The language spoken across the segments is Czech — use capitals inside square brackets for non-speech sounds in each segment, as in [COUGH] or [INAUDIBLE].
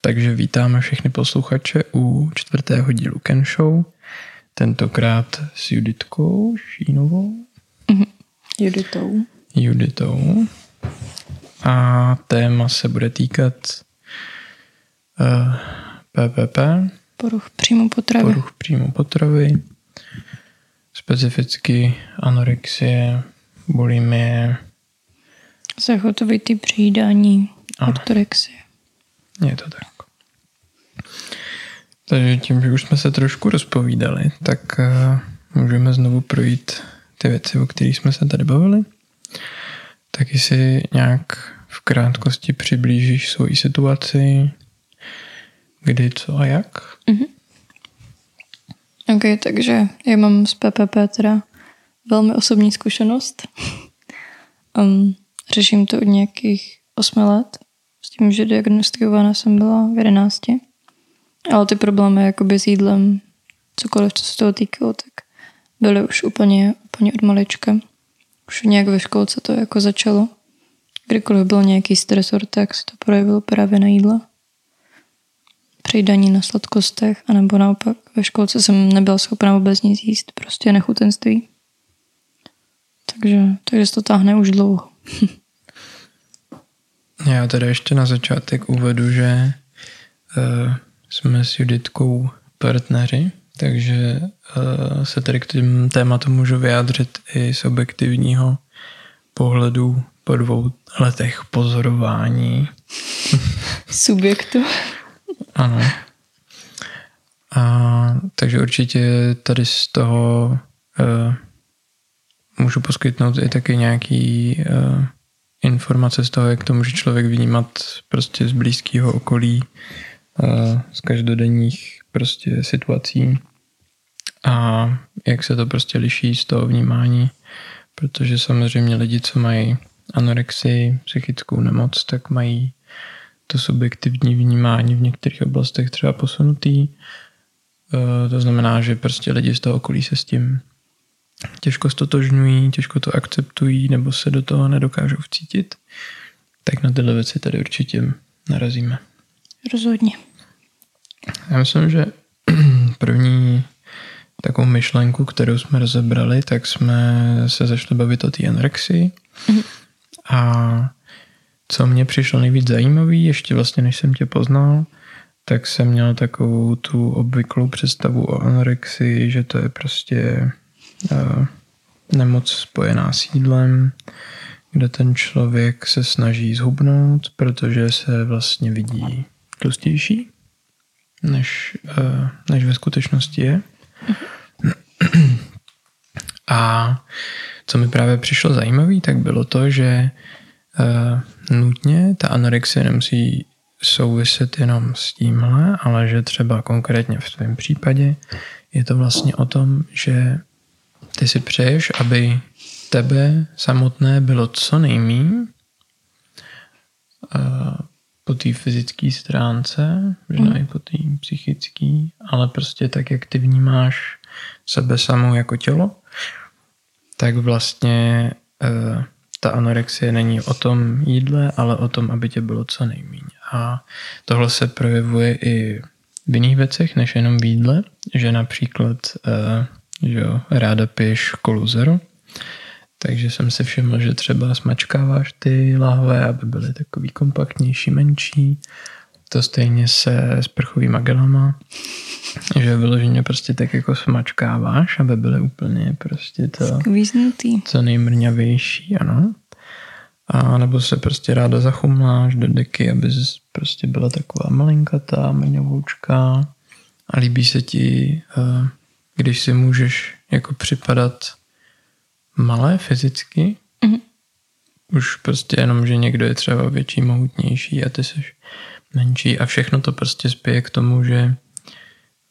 Takže vítáme všechny posluchače u čtvrtého dílu Ken Show. Tentokrát s Juditkou Šínovou. Mm-hmm. Juditou. Juditou. A téma se bude týkat uh, PPP. Poruch příjmu potravy. Poruch příjmu potravy. Specificky anorexie, bulimie. Zachotovitý přijídání, ortorexie. Je to tak. Takže tím, že už jsme se trošku rozpovídali, tak uh, můžeme znovu projít ty věci, o kterých jsme se tady bavili. Taky si nějak v krátkosti přiblížíš svoji situaci, kdy, co a jak. Mm-hmm. OK, takže já mám z PPP teda velmi osobní zkušenost. [LAUGHS] um, řeším to od nějakých 8 let s tím, že diagnostikovaná jsem byla v 11. Ale ty problémy jakoby s jídlem, cokoliv, co se toho týkalo, tak byly už úplně, úplně od malička. Už nějak ve školce to jako začalo. Kdykoliv byl nějaký stresor, tak se to projevilo právě na jídle. Přejídání na sladkostech, anebo naopak ve školce jsem nebyla schopna vůbec nic jíst, prostě nechutenství. Takže, takže se to táhne už dlouho. [LAUGHS] Já teda ještě na začátek uvedu, že uh, jsme s Juditkou partneři, takže uh, se tady k tím tématu můžu vyjádřit i z objektivního pohledu po dvou letech pozorování. Subjektu. ano. A, takže určitě tady z toho uh, můžu poskytnout i taky nějaký uh, informace z toho, jak to může člověk vnímat prostě z blízkého okolí, z každodenních prostě situací a jak se to prostě liší z toho vnímání, protože samozřejmě lidi, co mají anorexii, psychickou nemoc, tak mají to subjektivní vnímání v některých oblastech třeba posunutý. To znamená, že prostě lidi z toho okolí se s tím těžko stotožňují, těžko to akceptují nebo se do toho nedokážou vcítit. Tak na tyhle věci tady určitě narazíme. Rozhodně. Já myslím, že [CLEARS THROAT] první takovou myšlenku, kterou jsme rozebrali, tak jsme se začali bavit o té anorexii. Mm. A co mě přišlo nejvíc zajímavý, ještě vlastně než jsem tě poznal, tak jsem měl takovou tu obvyklou představu o anorexii, že to je prostě nemoc spojená s jídlem, kde ten člověk se snaží zhubnout, protože se vlastně vidí tlustější, než, uh, než ve skutečnosti je. A co mi právě přišlo zajímavé, tak bylo to, že uh, nutně ta anorexie nemusí souviset jenom s tímhle, ale že třeba konkrétně v tvém případě je to vlastně o tom, že ty si přeješ, aby tebe samotné bylo co nejmíň uh, po té fyzické stránce, možná mm. i po té psychické, ale prostě tak, jak ty vnímáš sebe samou jako tělo, tak vlastně uh, ta anorexie není o tom jídle, ale o tom, aby tě bylo co nejméně. A tohle se projevuje i v jiných věcech, než jenom v jídle, že například uh, že jo, ráda piješ kolu zero, takže jsem si všiml, že třeba smačkáváš ty lahve, aby byly takový kompaktnější, menší. To stejně se s prchovýma gelama, že vyloženě prostě tak jako smačkáváš, aby byly úplně prostě to Skvíznutý. co nejmrňavější, ano. A nebo se prostě ráda zachumláš do deky, aby prostě byla taková malinkatá, mrňavoučka a líbí se ti, eh, když si můžeš jako připadat malé fyzicky, mm-hmm. už prostě jenom, že někdo je třeba větší, mohutnější a ty jsi menší a všechno to prostě spěje k tomu, že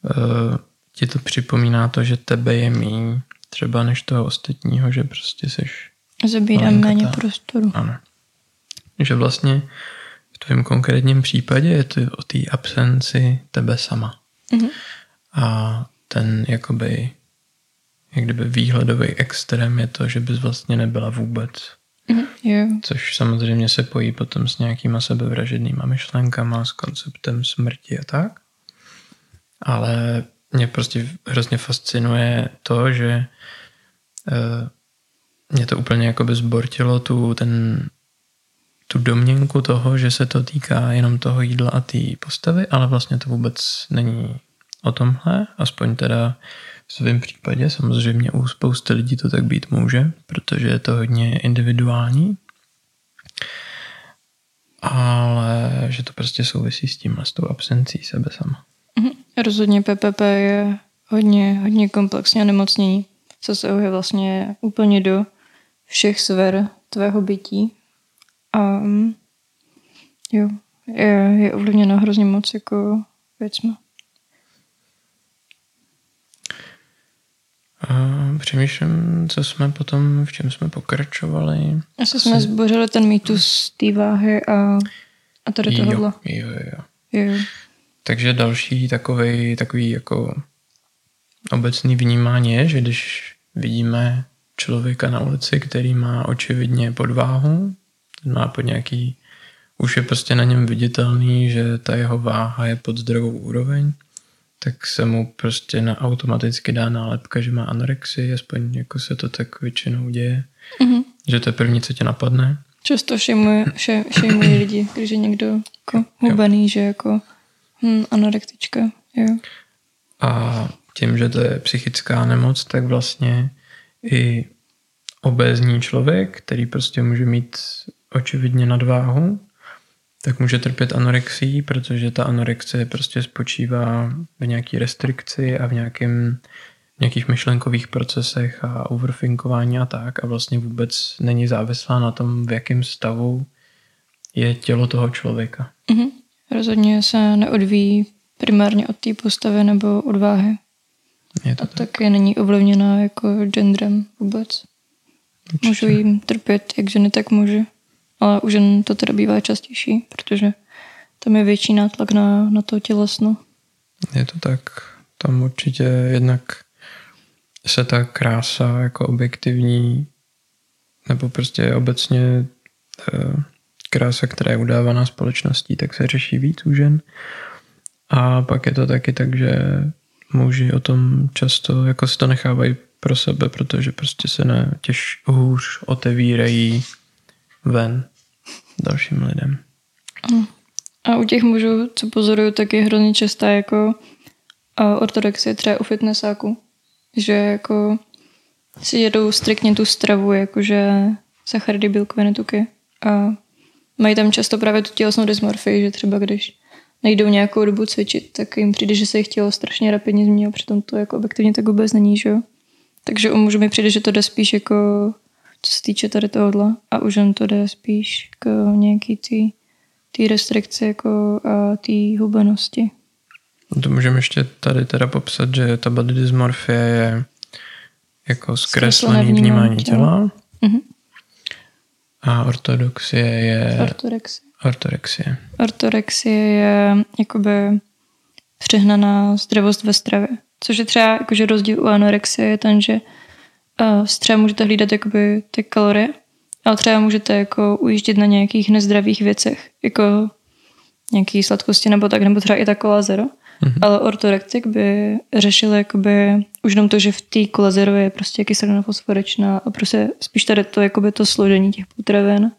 uh, ti to připomíná to, že tebe je míň třeba než toho ostatního, že prostě seš Zabírám méně prostoru. Ano. Že vlastně v tvém konkrétním případě je to o té absenci tebe sama. Mm-hmm. A ten jakoby jak kdyby výhledový extrém je to, že bys vlastně nebyla vůbec. Mhm, jo. Což samozřejmě se pojí potom s nějakýma sebevražednýma myšlenkama, s konceptem smrti a tak. Ale mě prostě hrozně fascinuje to, že uh, mě to úplně jako by zbortilo tu, ten, tu domněnku toho, že se to týká jenom toho jídla a té postavy, ale vlastně to vůbec není o tomhle, aspoň teda v svém případě. Samozřejmě u spousty lidí to tak být může, protože je to hodně individuální, ale že to prostě souvisí s tím, s tou absencí sebe sama. Mhm. Rozhodně PPP je hodně, hodně komplexně nemocnění. je vlastně úplně do všech sfér tvého bytí. A jo, je, je ovlivněna hrozně moc jako věcma. A přemýšlím, co jsme potom, v čem jsme pokračovali. Asi jsme zbořili ten mýtus té váhy a, a tady tohohle. Jo, jo, jo. jo. Takže další takový, takový jako obecný vnímání je, že když vidíme člověka na ulici, který má očividně podváhu, má pod nějaký, už je prostě na něm viditelný, že ta jeho váha je pod zdravou úroveň, tak se mu prostě na automaticky dá nálepka, že má anorexii, aspoň jako se to tak většinou děje. Mm-hmm. Že to je první, co tě napadne. Často šejmují še, lidi, když je někdo jako hubený, že jako hm, anorektička. Jo. A tím, že to je psychická nemoc, tak vlastně i obézní člověk, který prostě může mít očividně nadváhu, tak může trpět anorexii, protože ta anorexie prostě spočívá v nějaké restrikci a v nějakém, nějakých myšlenkových procesech a overthinkování a tak a vlastně vůbec není závislá na tom, v jakém stavu je tělo toho člověka. Mm-hmm. Rozhodně se neodvíjí primárně od té postavy nebo od váhy. Je to a tak. taky není ovlivněná jako genderem vůbec. Určitě. Můžu jim trpět jak ženy, tak muži. Ale u žen to teda bývá častější, protože tam je větší nátlak na, na to tělesno. Je to tak. Tam určitě jednak se ta krása jako objektivní nebo prostě obecně eh, krása, která je udávaná společností, tak se řeší víc u žen. A pak je to taky tak, že muži o tom často jako si to nechávají pro sebe, protože prostě se na těž hůř otevírají ven dalším lidem. A u těch mužů, co pozoruju, tak je hrozně častá jako ortodoxie třeba u fitnessáků. Že jako si jedou striktně tu stravu, jakože sacharidy, bílkoviny, tuky. A mají tam často právě tu tělesnou dysmorfii, že třeba když nejdou nějakou dobu cvičit, tak jim přijde, že se jich tělo strašně rapidně změní a přitom to jako objektivně tak vůbec není, že jo. Takže u mužů mi přijde, že to jde spíš jako co se týče tady tohohle a u žen to jde spíš k nějaký ty ty restrikce jako a ty hubenosti. To můžeme ještě tady teda popsat, že ta body dysmorfie je jako zkreslený vnímání těla. těla. Mm-hmm. A ortodoxie je... Ortorexie. Ortorexie. Ortorexie je jakoby přehnaná zdravost ve stravě. Což je třeba jakože rozdíl u anorexie je ten, že uh, třeba můžete hlídat jakoby ty kalorie, ale třeba můžete jako ujíždět na nějakých nezdravých věcech, jako nějaký sladkosti nebo tak, nebo třeba i ta kola zero. Mm-hmm. Ale ortorektik by řešil jakoby už jenom to, že v té kole zero je prostě kyselina fosforečná a prostě spíš tady to jakoby to složení těch potravin,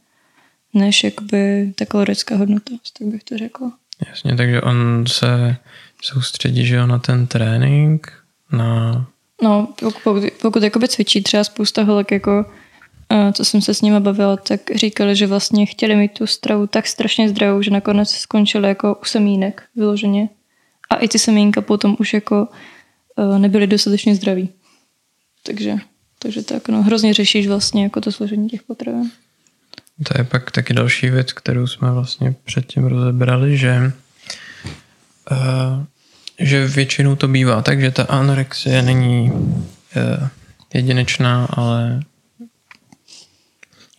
než jakoby ta kalorická hodnota, tak bych to řekla. Jasně, takže on se soustředí že jo, na ten trénink, na... No, pokud, pokud, jakoby cvičí třeba spousta holek jako co jsem se s nimi bavila, tak říkali, že vlastně chtěli mít tu stravu tak strašně zdravou, že nakonec skončili jako u semínek vyloženě. A i ty semínka potom už jako e, nebyly dostatečně zdraví. Takže, takže tak, no, hrozně řešíš vlastně jako to složení těch potravin. To je pak taky další věc, kterou jsme vlastně předtím rozebrali, že uh, že většinou to bývá tak, že ta anorexie není uh, jedinečná, ale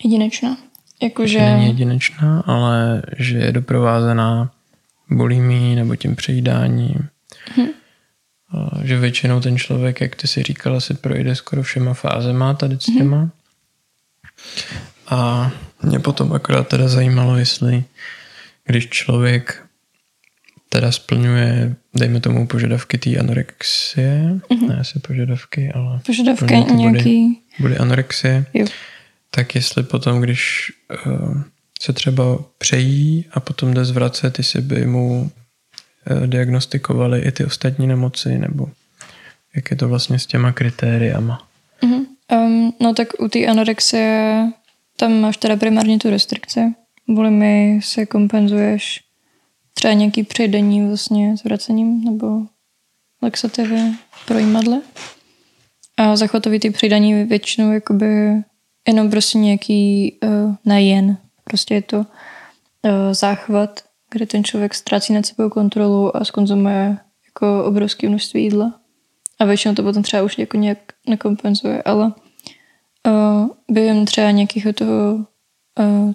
Jedinečná. Jakože... Není jedinečná, ale že je doprovázená bulimí nebo tím přejídáním. Hm. Že většinou ten člověk, jak ty si říkala, si projde skoro všema fázema tady s hm. těma. Hm. A mě potom akorát teda zajímalo, jestli když člověk teda splňuje, dejme tomu, požadavky té anorexie, mm-hmm. ne asi požadavky, ale požadavky nějaký... Body, body anorexie, jo. tak jestli potom, když uh, se třeba přejí a potom jde zvracet, jestli by mu uh, diagnostikovali i ty ostatní nemoci, nebo jak je to vlastně s těma kritériama. Mm-hmm. Um, no tak u té anorexie tam máš teda primárně tu restrikci. mi se kompenzuješ třeba nějaký přejdení vlastně s vracením nebo laxativy pro jímadle. A zachvatovitý přidaní většinou jakoby jenom prostě nějaký uh, najen. Prostě je to uh, záchvat, kde ten člověk ztrácí nad sebou kontrolu a skonzumuje jako obrovské množství jídla. A většinou to potom třeba už jako nějak nekompenzuje, ale uh, během třeba nějakého toho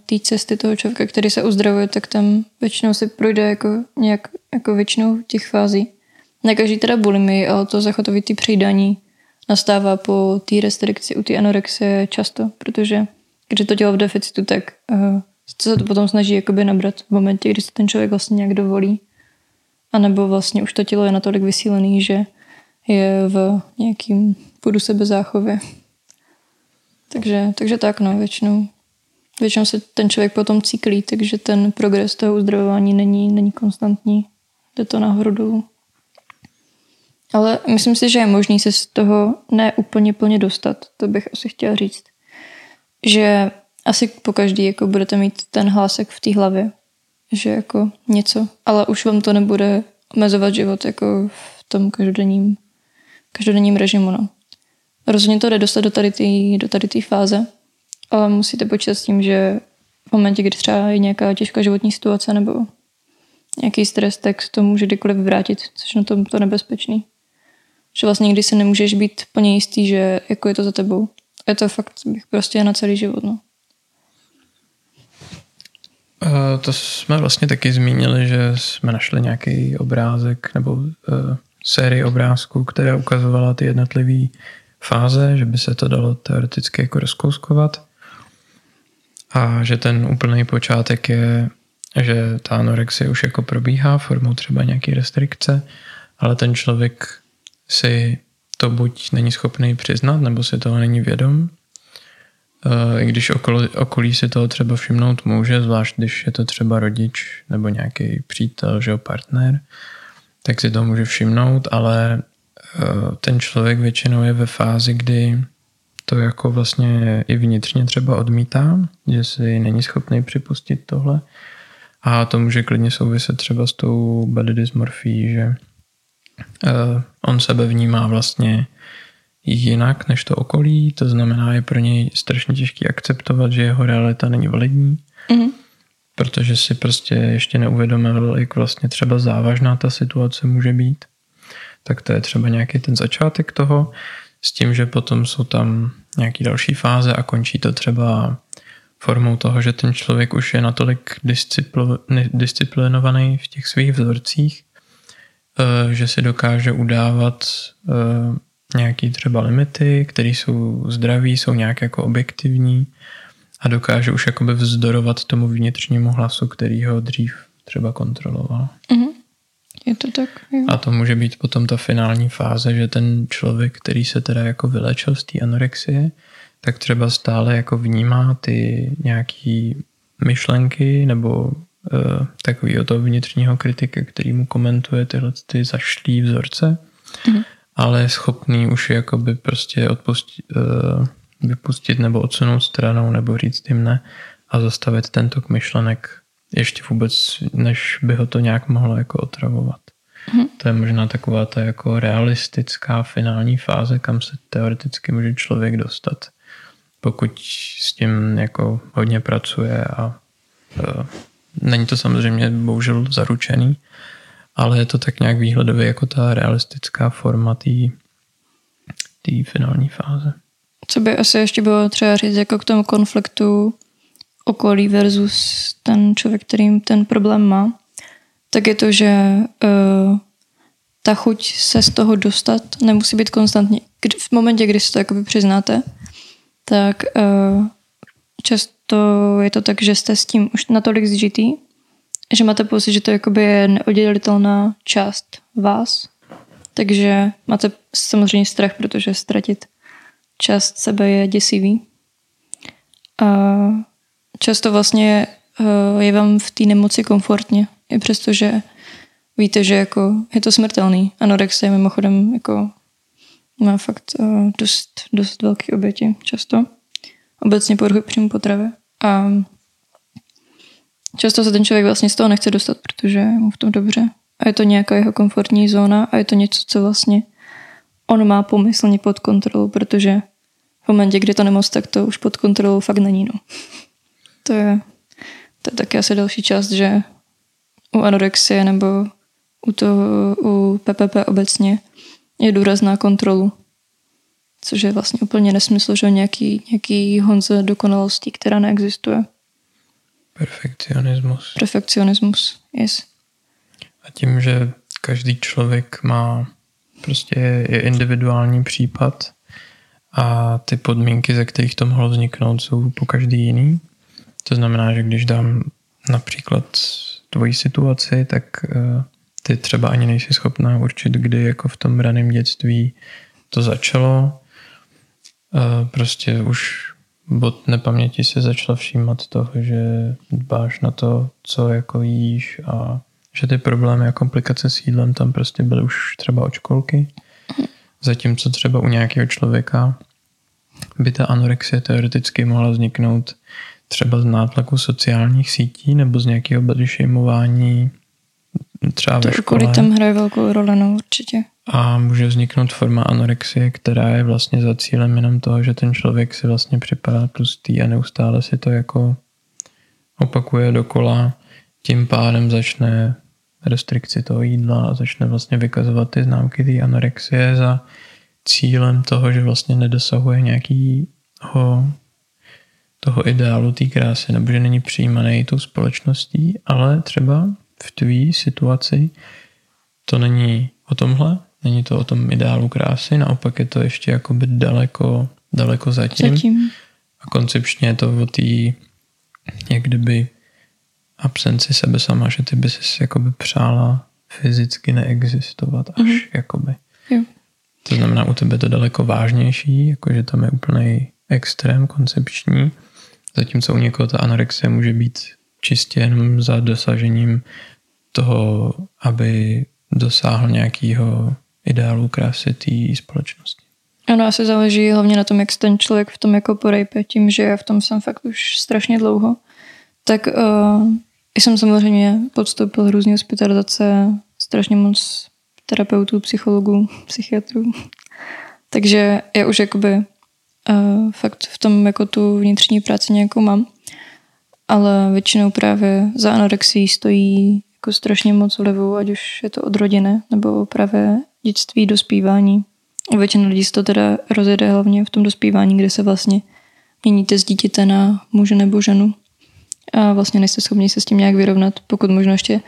té cesty toho člověka, který se uzdravuje, tak tam většinou si projde jako nějak jako většinou těch fází. Ne každý teda bulimy, ale to zachotovitý přijdání nastává po té restrikci u té anorexie často, protože když to dělá v deficitu, tak uh, se to potom snaží jakoby nabrat v momentě, kdy se ten člověk vlastně nějak dovolí. A nebo vlastně už to tělo je natolik vysílený, že je v nějakým půdu sebezáchově. Takže, takže tak, no, většinou. Většinou se ten člověk potom cyklí, takže ten progres toho uzdravování není, není konstantní. Jde to nahoru dolů. Ale myslím si, že je možný se z toho ne úplně plně dostat. To bych asi chtěla říct. Že asi po každý jako budete mít ten hlásek v té hlavě. Že jako něco. Ale už vám to nebude omezovat život jako v tom každodenním, každodenním režimu. No. Rozhodně to jde dostat do tady té do tady fáze, ale musíte počítat s tím, že v momentě, kdy třeba je nějaká těžká životní situace nebo nějaký stres, tak to může kdykoliv vrátit, což na tom to nebezpečný. Že vlastně nikdy se nemůžeš být plně jistý, že jako je to za tebou. Je to fakt bych prostě na celý život. No. Uh, to jsme vlastně taky zmínili, že jsme našli nějaký obrázek nebo uh, sérii obrázků, která ukazovala ty jednotlivé fáze, že by se to dalo teoreticky jako rozkouskovat. A že ten úplný počátek je, že ta anorexie už jako probíhá formou třeba nějaké restrikce, ale ten člověk si to buď není schopný přiznat, nebo si toho není vědom. E, I když okolí, okolí si toho třeba všimnout může, zvlášť když je to třeba rodič nebo nějaký přítel, že jo, partner, tak si to může všimnout, ale Eh, ten člověk většinou je ve fázi, kdy to jako vlastně i vnitřně třeba odmítá, že si není schopný připustit tohle. A to může klidně souviset třeba s tou body dysmorfií, že uh, on sebe vnímá vlastně jinak než to okolí, to znamená, je pro něj strašně těžký akceptovat, že jeho realita není validní, mm-hmm. protože si prostě ještě neuvědomil, jak vlastně třeba závažná ta situace může být tak to je třeba nějaký ten začátek toho, s tím, že potom jsou tam nějaký další fáze a končí to třeba formou toho, že ten člověk už je natolik disciplinovaný v těch svých vzorcích, eh, že si dokáže udávat eh, nějaký třeba limity, které jsou zdraví, jsou nějak jako objektivní a dokáže už jakoby vzdorovat tomu vnitřnímu hlasu, který ho dřív třeba kontroloval. Mm-hmm. Je to tak, jo. A to může být potom ta finální fáze, že ten člověk, který se teda jako vylečil z té anorexie, tak třeba stále jako vnímá ty nějaký myšlenky nebo uh, takový o toho vnitřního kritika, který mu komentuje tyhle ty zašlý vzorce, mm. ale je schopný už jakoby prostě odpustit, uh, vypustit nebo odsunout stranou nebo říct jim ne a zastavit ten tok myšlenek ještě vůbec, než by ho to nějak mohlo jako otravovat. Hmm. To je možná taková ta jako realistická finální fáze, kam se teoreticky může člověk dostat, pokud s tím jako hodně pracuje a uh, není to samozřejmě bohužel zaručený, ale je to tak nějak výhledově jako ta realistická forma té finální fáze. Co by asi ještě bylo třeba říct jako k tomu konfliktu okolí versus ten člověk, kterým ten problém má, tak je to, že uh, ta chuť se z toho dostat nemusí být konstantní. V momentě, kdy si to jakoby přiznáte, tak uh, často je to tak, že jste s tím už natolik zžitý, že máte pocit, že to jakoby je neoddělitelná část vás. Takže máte samozřejmě strach, protože ztratit část sebe je děsivý. A často vlastně eh, je vám v té nemoci komfortně, i přesto, že víte, že jako je to smrtelný. Anorexie mimochodem jako má fakt uh, dost, dost velký oběti často. Obecně poruchy přímo potravy. A často se ten člověk vlastně z toho nechce dostat, protože je mu v tom dobře. A je to nějaká jeho komfortní zóna a je to něco, co vlastně on má pomyslně pod kontrolou, protože v momentě, kdy to nemoc, tak to už pod kontrolou fakt není. No. To je, to je taky asi další část, že u anorexie nebo u, toho, u PPP obecně je důraz na kontrolu. Což je vlastně úplně nesmysl, že nějaký, nějaký honze dokonalosti, která neexistuje. Perfekcionismus. Perfekcionismus, yes. A tím, že každý člověk má prostě je individuální případ a ty podmínky, ze kterých to mohlo vzniknout, jsou po každý jiný. To znamená, že když dám například tvoji situaci, tak eh, ty třeba ani nejsi schopná určit, kdy jako v tom raném dětství to začalo. Prostě už od nepaměti se začala všímat toho, že dbáš na to, co jako jíš a že ty problémy a komplikace s jídlem tam prostě byly už třeba od školky. Zatímco třeba u nějakého člověka by ta anorexie teoreticky mohla vzniknout třeba z nátlaku sociálních sítí nebo z nějakého body třeba to ve škole. Kvůli tam hraje velkou roli, no určitě. A může vzniknout forma anorexie, která je vlastně za cílem jenom toho, že ten člověk si vlastně připadá tlustý a neustále si to jako opakuje dokola. Tím pádem začne restrikci toho jídla a začne vlastně vykazovat ty známky té anorexie za cílem toho, že vlastně nedosahuje nějakýho toho ideálu té krásy, nebo že není přijímaný tou společností, ale třeba v tvý situaci to není o tomhle, není to o tom ideálu krásy, naopak je to ještě jakoby daleko, daleko zatím. zatím. A koncepčně je to o té, jak kdyby absenci sebe sama, že ty by si jakoby přála fyzicky neexistovat až mm-hmm. jakoby. Jo. To znamená, u tebe to daleko vážnější, jakože tam je úplný extrém koncepční, zatímco u někoho ta anorexie může být čistě jenom za dosažením toho, aby dosáhl nějakého ideálu krásy té společnosti. Ano, asi záleží hlavně na tom, jak ten člověk v tom jako porejpe, tím, že v tom jsem fakt už strašně dlouho. Tak uh, jsem samozřejmě podstoupil různé hospitalizace, strašně moc terapeutů, psychologů, [LAUGHS] psychiatrů. Takže já už jakoby uh, fakt v tom jako tu vnitřní práci nějakou mám ale většinou právě za anorexí stojí jako strašně moc vlivu, ať už je to od rodiny nebo právě dětství, dospívání. Většina lidí se to teda rozjede hlavně v tom dospívání, kde se vlastně měníte z dítěte na muže nebo ženu a vlastně nejste schopni se s tím nějak vyrovnat, pokud možno ještě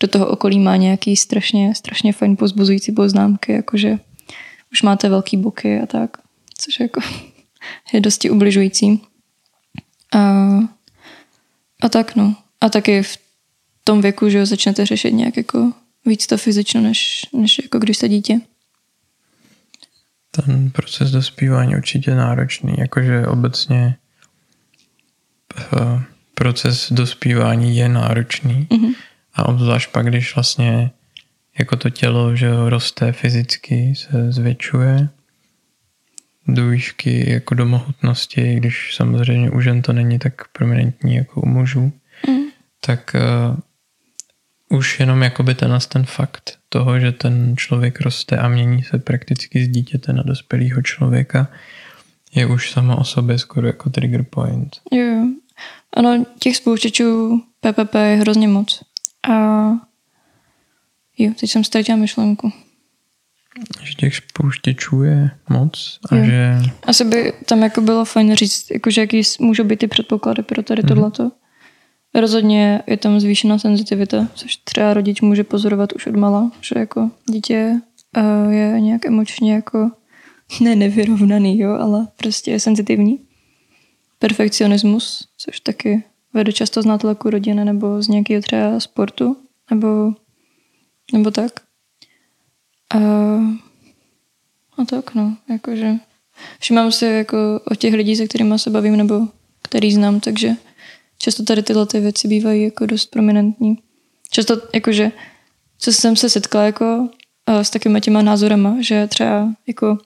do toho okolí má nějaký strašně, strašně fajn pozbuzující poznámky, jakože už máte velký boky a tak, což jako je dosti ubližující. A a tak no. A taky v tom věku, že začnete řešit nějak jako víc to fyzično, než, než jako když jste dítě. Ten proces dospívání určitě náročný, jakože obecně eh, proces dospívání je náročný mm-hmm. a obzvlášť pak, když vlastně jako to tělo, že roste fyzicky, se zvětšuje, do výšky jako do mohutnosti, když samozřejmě u žen to není tak prominentní jako u mužů, mm. tak uh, už jenom jakoby ten, ten fakt toho, že ten člověk roste a mění se prakticky z dítěte na dospělého člověka, je už sama o sobě skoro jako trigger point. Jo, ano, těch spouštěčů PPP je hrozně moc. A jo, teď jsem ztratila myšlenku. Že těch spouštěčů je moc a jo. že... Asi by tam jako bylo fajn říct, jako že jaký můžou být ty předpoklady pro tady mm-hmm. tohleto. Rozhodně je tam zvýšená senzitivita, což třeba rodič může pozorovat už od mala, že jako dítě uh, je nějak emočně jako [LAUGHS] ne nevyrovnaný, jo, ale prostě je senzitivní. perfekcionismus, což taky vede často z nátlaku rodiny nebo z nějakého třeba sportu, nebo, nebo tak. A, a tak no, jakože všimám si jako o těch lidí, se kterými se bavím nebo který znám, takže často tady tyhle ty věci bývají jako dost prominentní. Často jakože, co jsem se setkala jako s takovými těma názorama, že třeba jako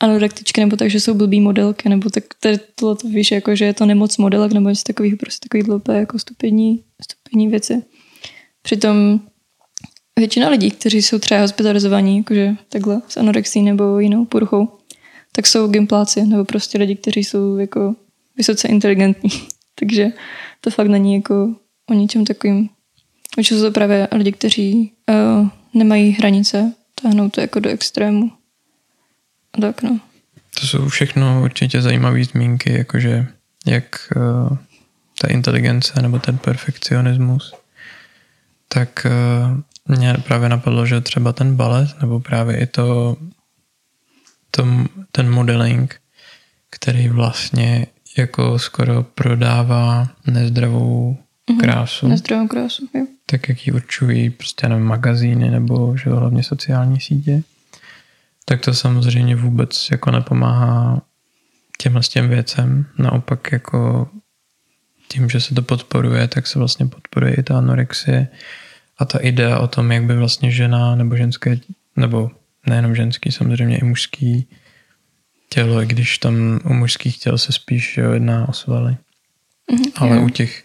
anorektičky nebo tak, že jsou blbý modelky, nebo tak tady tohle to víš, jako, že je to nemoc modelek nebo něco takových prostě takový dlouhé jako stupení, stupení věci. Přitom většina lidí, kteří jsou třeba hospitalizovaní, jakože takhle s anorexí nebo jinou poruchou, tak jsou gimpláci nebo prostě lidi, kteří jsou jako vysoce inteligentní. [LAUGHS] Takže to fakt není jako o ničem takovým. Většinou jsou to právě lidi, kteří uh, nemají hranice, táhnou to jako do extrému. A tak no. To jsou všechno určitě zajímavé zmínky, jakože jak uh, ta inteligence nebo ten perfekcionismus, tak uh, mě právě napadlo, že třeba ten balet nebo právě i to, to ten modeling, který vlastně jako skoro prodává nezdravou mm-hmm. krásu. Nezdravou krásu, jo. Tak jak ji určují prostě nevím, magazíny nebo že hlavně sociální sítě. Tak to samozřejmě vůbec jako nepomáhá těmhle s těm věcem. Naopak jako tím, že se to podporuje, tak se vlastně podporuje i ta anorexie a ta idea o tom, jak by vlastně žena nebo ženské, nebo nejenom ženský, samozřejmě i mužský tělo, i když tam u mužských těl se spíš jo, jedná o svaly. Mm-hmm, Ale u těch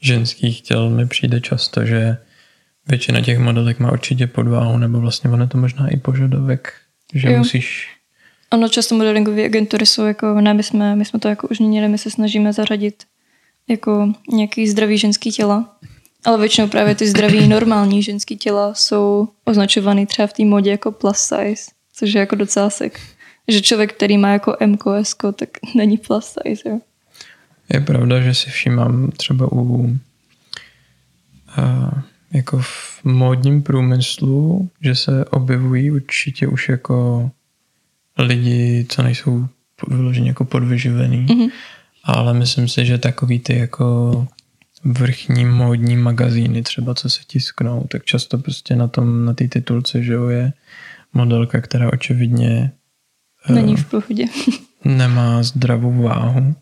ženských těl mi přijde často, že většina těch modelek má určitě podváhu, nebo vlastně ono to možná i požadavek, že jo. musíš... Ano, často modelingové agentury jsou jako, ne, my jsme, my jsme to jako už měli, my se snažíme zařadit jako nějaký zdravý ženský těla, ale většinou právě ty zdraví normální ženský těla jsou označovaný třeba v té modě jako plus size, což je jako docela sek že člověk, který má jako MKS, tak není plus size. Jo. Je pravda, že si všímám třeba u uh, jako v módním průmyslu, že se objevují určitě už jako lidi, co nejsou vyloženě jako podvyživený. Mm-hmm. Ale myslím si, že takový ty jako vrchní módní magazíny třeba, co se tisknou, tak často prostě na tom, na té titulce, že jo, je modelka, která očividně Není v pohodě. [LAUGHS] nemá zdravou váhu.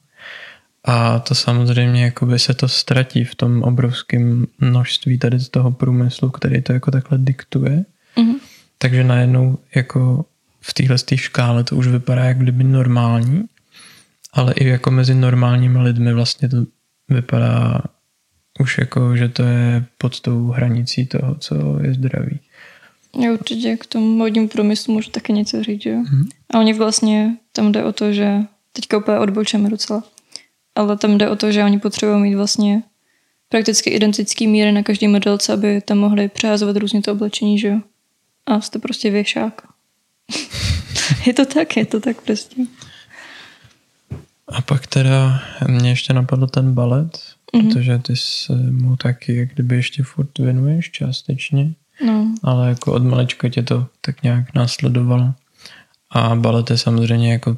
A to samozřejmě jakoby se to ztratí v tom obrovském množství tady z toho průmyslu, který to jako takhle diktuje. Mm-hmm. Takže najednou jako v téhle škále to už vypadá jak kdyby normální, ale i jako mezi normálními lidmi vlastně to vypadá už jako, že to je pod tou hranicí toho, co je zdravý. Já určitě k tomu modnímu průmyslu můžu taky něco říct, že? Mm-hmm. A oni vlastně, tam jde o to, že teďka úplně odbočeme docela, ale tam jde o to, že oni potřebují mít vlastně prakticky identický míry na každý modelce, aby tam mohli přeházovat různě to oblečení, že jo? A jste prostě věšák. [LAUGHS] je to tak, je to tak prostě. A pak teda mě ještě napadl ten balet, mm-hmm. protože ty se mu taky jak kdyby ještě furt věnuješ částečně. No. Ale jako od malička tě to tak nějak následovalo. A balet je samozřejmě jako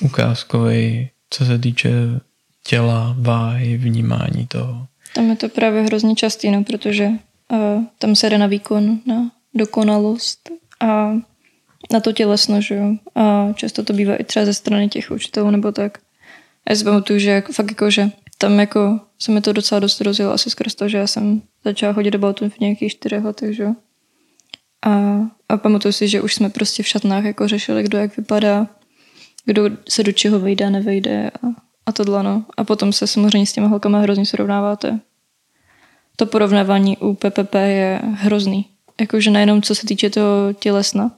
ukázkový, co se týče těla, váhy, vnímání toho. Tam je to právě hrozně častý, no, protože uh, tam se jde na výkon, na dokonalost a na to tělesno, že jo. A často to bývá i třeba ze strany těch učitelů nebo tak. A já si pamatuju, že jak, fakt jako, že tam jako se mi to docela dost rozjelo asi skrz to, že já jsem začala chodit do baltu v nějakých čtyřech letech, že a, a pamatuju si, že už jsme prostě v šatnách jako řešili, kdo jak vypadá, kdo se do čeho vejde nevejde a, a tohle, no. A potom se samozřejmě s těma holkama hrozně srovnáváte. To porovnávání u PPP je hrozný. Jakože nejenom co se týče toho tělesna,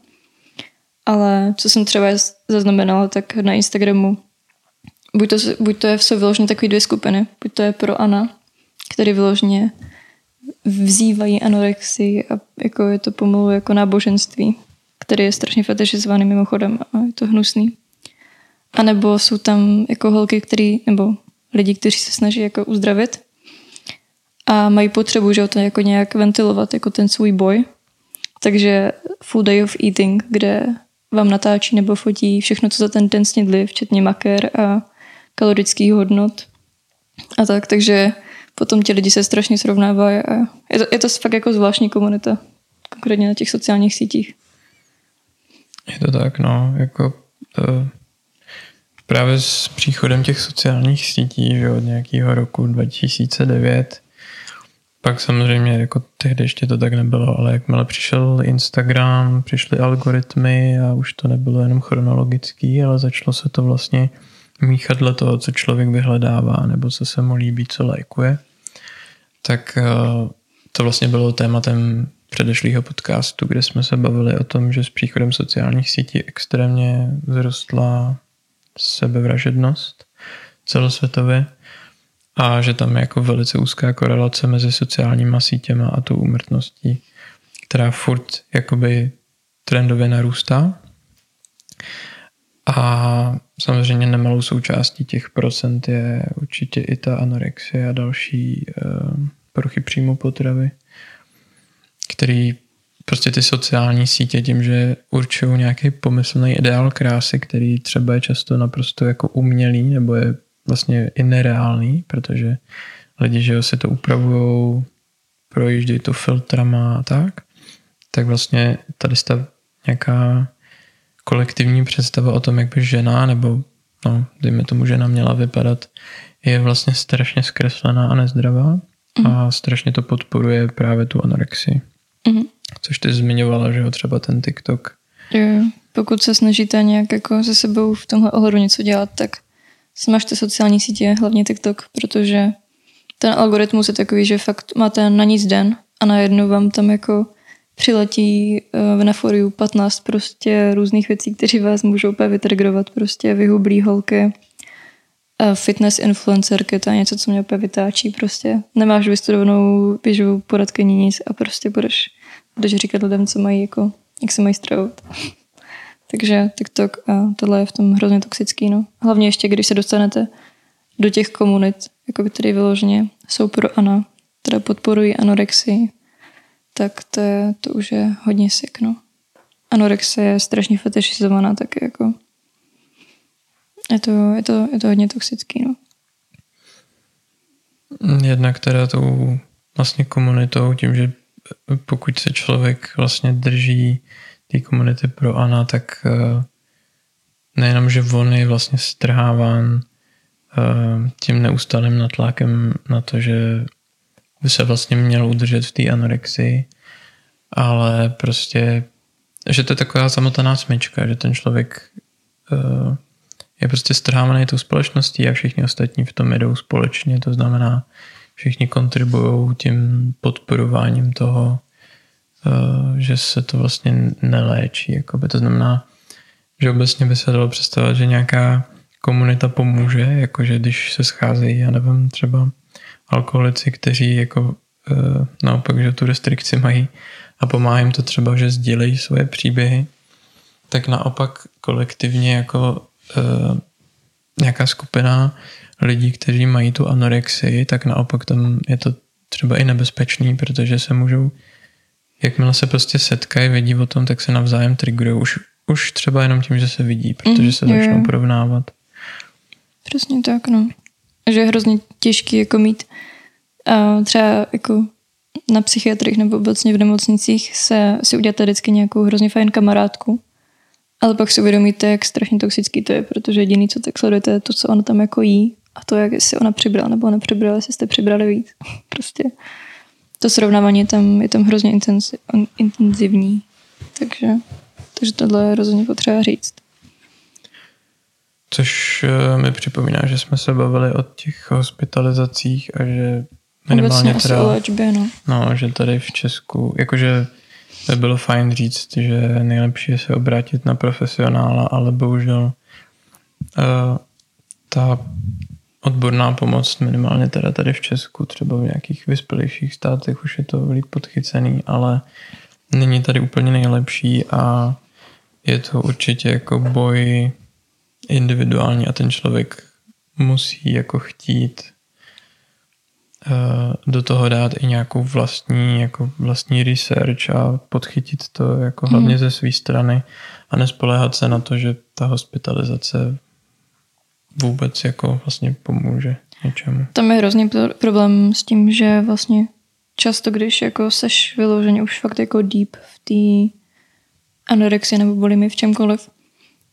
ale co jsem třeba zaznamenala, tak na Instagramu buď to, buď to je, jsou vyloženě takové dvě skupiny. Buď to je pro Ana, který vyloženě vzývají anorexii a jako je to pomalu jako náboženství, který je strašně fetišizovaný mimochodem a je to hnusný. A nebo jsou tam jako holky, který, nebo lidi, kteří se snaží jako uzdravit a mají potřebu, že to jako nějak ventilovat, jako ten svůj boj. Takže full day of eating, kde vám natáčí nebo fotí všechno, co za ten den snědli, včetně maker a kalorických hodnot a tak, takže potom ti lidi se strašně srovnávají a je to, je to fakt jako zvláštní komunita, konkrétně na těch sociálních sítích. Je to tak, no, jako to, právě s příchodem těch sociálních sítí, že od nějakého roku 2009, pak samozřejmě jako tehdy ještě to tak nebylo, ale jakmile přišel Instagram, přišly algoritmy a už to nebylo jenom chronologický, ale začalo se to vlastně míchat dle toho, co člověk vyhledává nebo co se mu líbí, co lajkuje, tak eh, to vlastně bylo tématem předešlého podcastu, kde jsme se bavili o tom, že s příchodem sociálních sítí extrémně vzrostla sebevražednost celosvětově a že tam je jako velice úzká korelace mezi sociálníma sítěma a tou úmrtností, která furt jakoby trendově narůstá. A samozřejmě nemalou součástí těch procent je určitě i ta anorexie a další uh, poruchy příjmu potravy, který prostě ty sociální sítě tím, že určují nějaký pomyslný ideál krásy, který třeba je často naprosto jako umělý nebo je vlastně i nereálný, protože lidi, že si to upravují, projíždějí to filtrama a tak, tak vlastně tady ta nějaká kolektivní představa o tom, jak by žena, nebo no, dejme tomu, žena měla vypadat, je vlastně strašně zkreslená a nezdravá mm. a strašně to podporuje právě tu anorexii. Mm. Což ty zmiňovala, že jo, třeba ten TikTok. Jo, pokud se snažíte nějak jako se sebou v tomhle ohledu něco dělat, tak smažte sociální sítě, hlavně TikTok, protože ten algoritmus je takový, že fakt máte na nic den a najednou vám tam jako přiletí uh, na foriu 15 prostě různých věcí, kteří vás můžou úplně vytrigrovat, prostě vyhublí holky, uh, fitness influencerky, to je něco, co mě úplně vytáčí, prostě nemáš vystudovanou běžovou poradkyni nic a prostě budeš, budeš říkat lidem, co mají jako, jak se mají stravovat. [LAUGHS] Takže TikTok a tohle je v tom hrozně toxický. No. Hlavně ještě, když se dostanete do těch komunit, jako tady vyloženě jsou pro Ana, teda podporují anorexii, tak to, je, to už je hodně sick, no. Anorexie je strašně fetišizovaná taky jako je to, je to, je to hodně toxický, no. Jednak teda tou vlastně komunitou, tím, že pokud se člověk vlastně drží té komunity pro Ana, tak uh, nejenom, že on je vlastně strháván uh, tím neustálým natlákem na to, že by se vlastně měl udržet v té anorexii, ale prostě, že to je taková samotaná smyčka, že ten člověk uh, je prostě strhávaný tou společností a všichni ostatní v tom jedou společně, to znamená, všichni kontribují tím podporováním toho, uh, že se to vlastně neléčí. Jakoby. To znamená, že obecně by se dalo představit, že nějaká komunita pomůže, jakože když se scházejí, já nevím, třeba alkoholici, kteří jako uh, naopak, že tu restrikci mají a pomáhá jim to třeba, že sdílejí svoje příběhy, tak naopak kolektivně jako uh, nějaká skupina lidí, kteří mají tu anorexii, tak naopak tam je to třeba i nebezpečný, protože se můžou, jakmile se prostě setkají, vědí o tom, tak se navzájem triggerují. Už, už třeba jenom tím, že se vidí, protože mm, se začnou porovnávat. Přesně tak, no. Že je hrozně těžký jako mít a třeba jako na psychiatrích nebo obecně v nemocnicích se si uděláte vždycky nějakou hrozně fajn kamarádku, ale pak si uvědomíte, jak strašně toxický to je, protože jediný, co tak sledujete, je to, co ona tam jako jí a to, jak si ona přibrala nebo nepřibrala, jestli jste přibrali víc. [LAUGHS] prostě to srovnávání je tam, je tam hrozně intenzivní. Takže, takže tohle je rozhodně potřeba říct. Což eh, mi připomíná, že jsme se bavili o těch hospitalizacích a že minimálně Obecně teda, léčbě, no. no. že tady v Česku, jakože by bylo fajn říct, že nejlepší je se obrátit na profesionála, ale bohužel uh, ta odborná pomoc, minimálně teda tady v Česku, třeba v nějakých vyspělejších státech už je to líp podchycený, ale není tady úplně nejlepší a je to určitě jako boj individuální a ten člověk musí jako chtít Eh, do toho dát i nějakou vlastní, jako vlastní research a podchytit to jako hlavně mm. ze své strany a nespoléhat se na to, že ta hospitalizace vůbec jako vlastně pomůže něčemu. Tam je hrozný pro- problém s tím, že vlastně často, když jako seš vyloženě už fakt jako deep v té anorexii nebo bulimii v čemkoliv,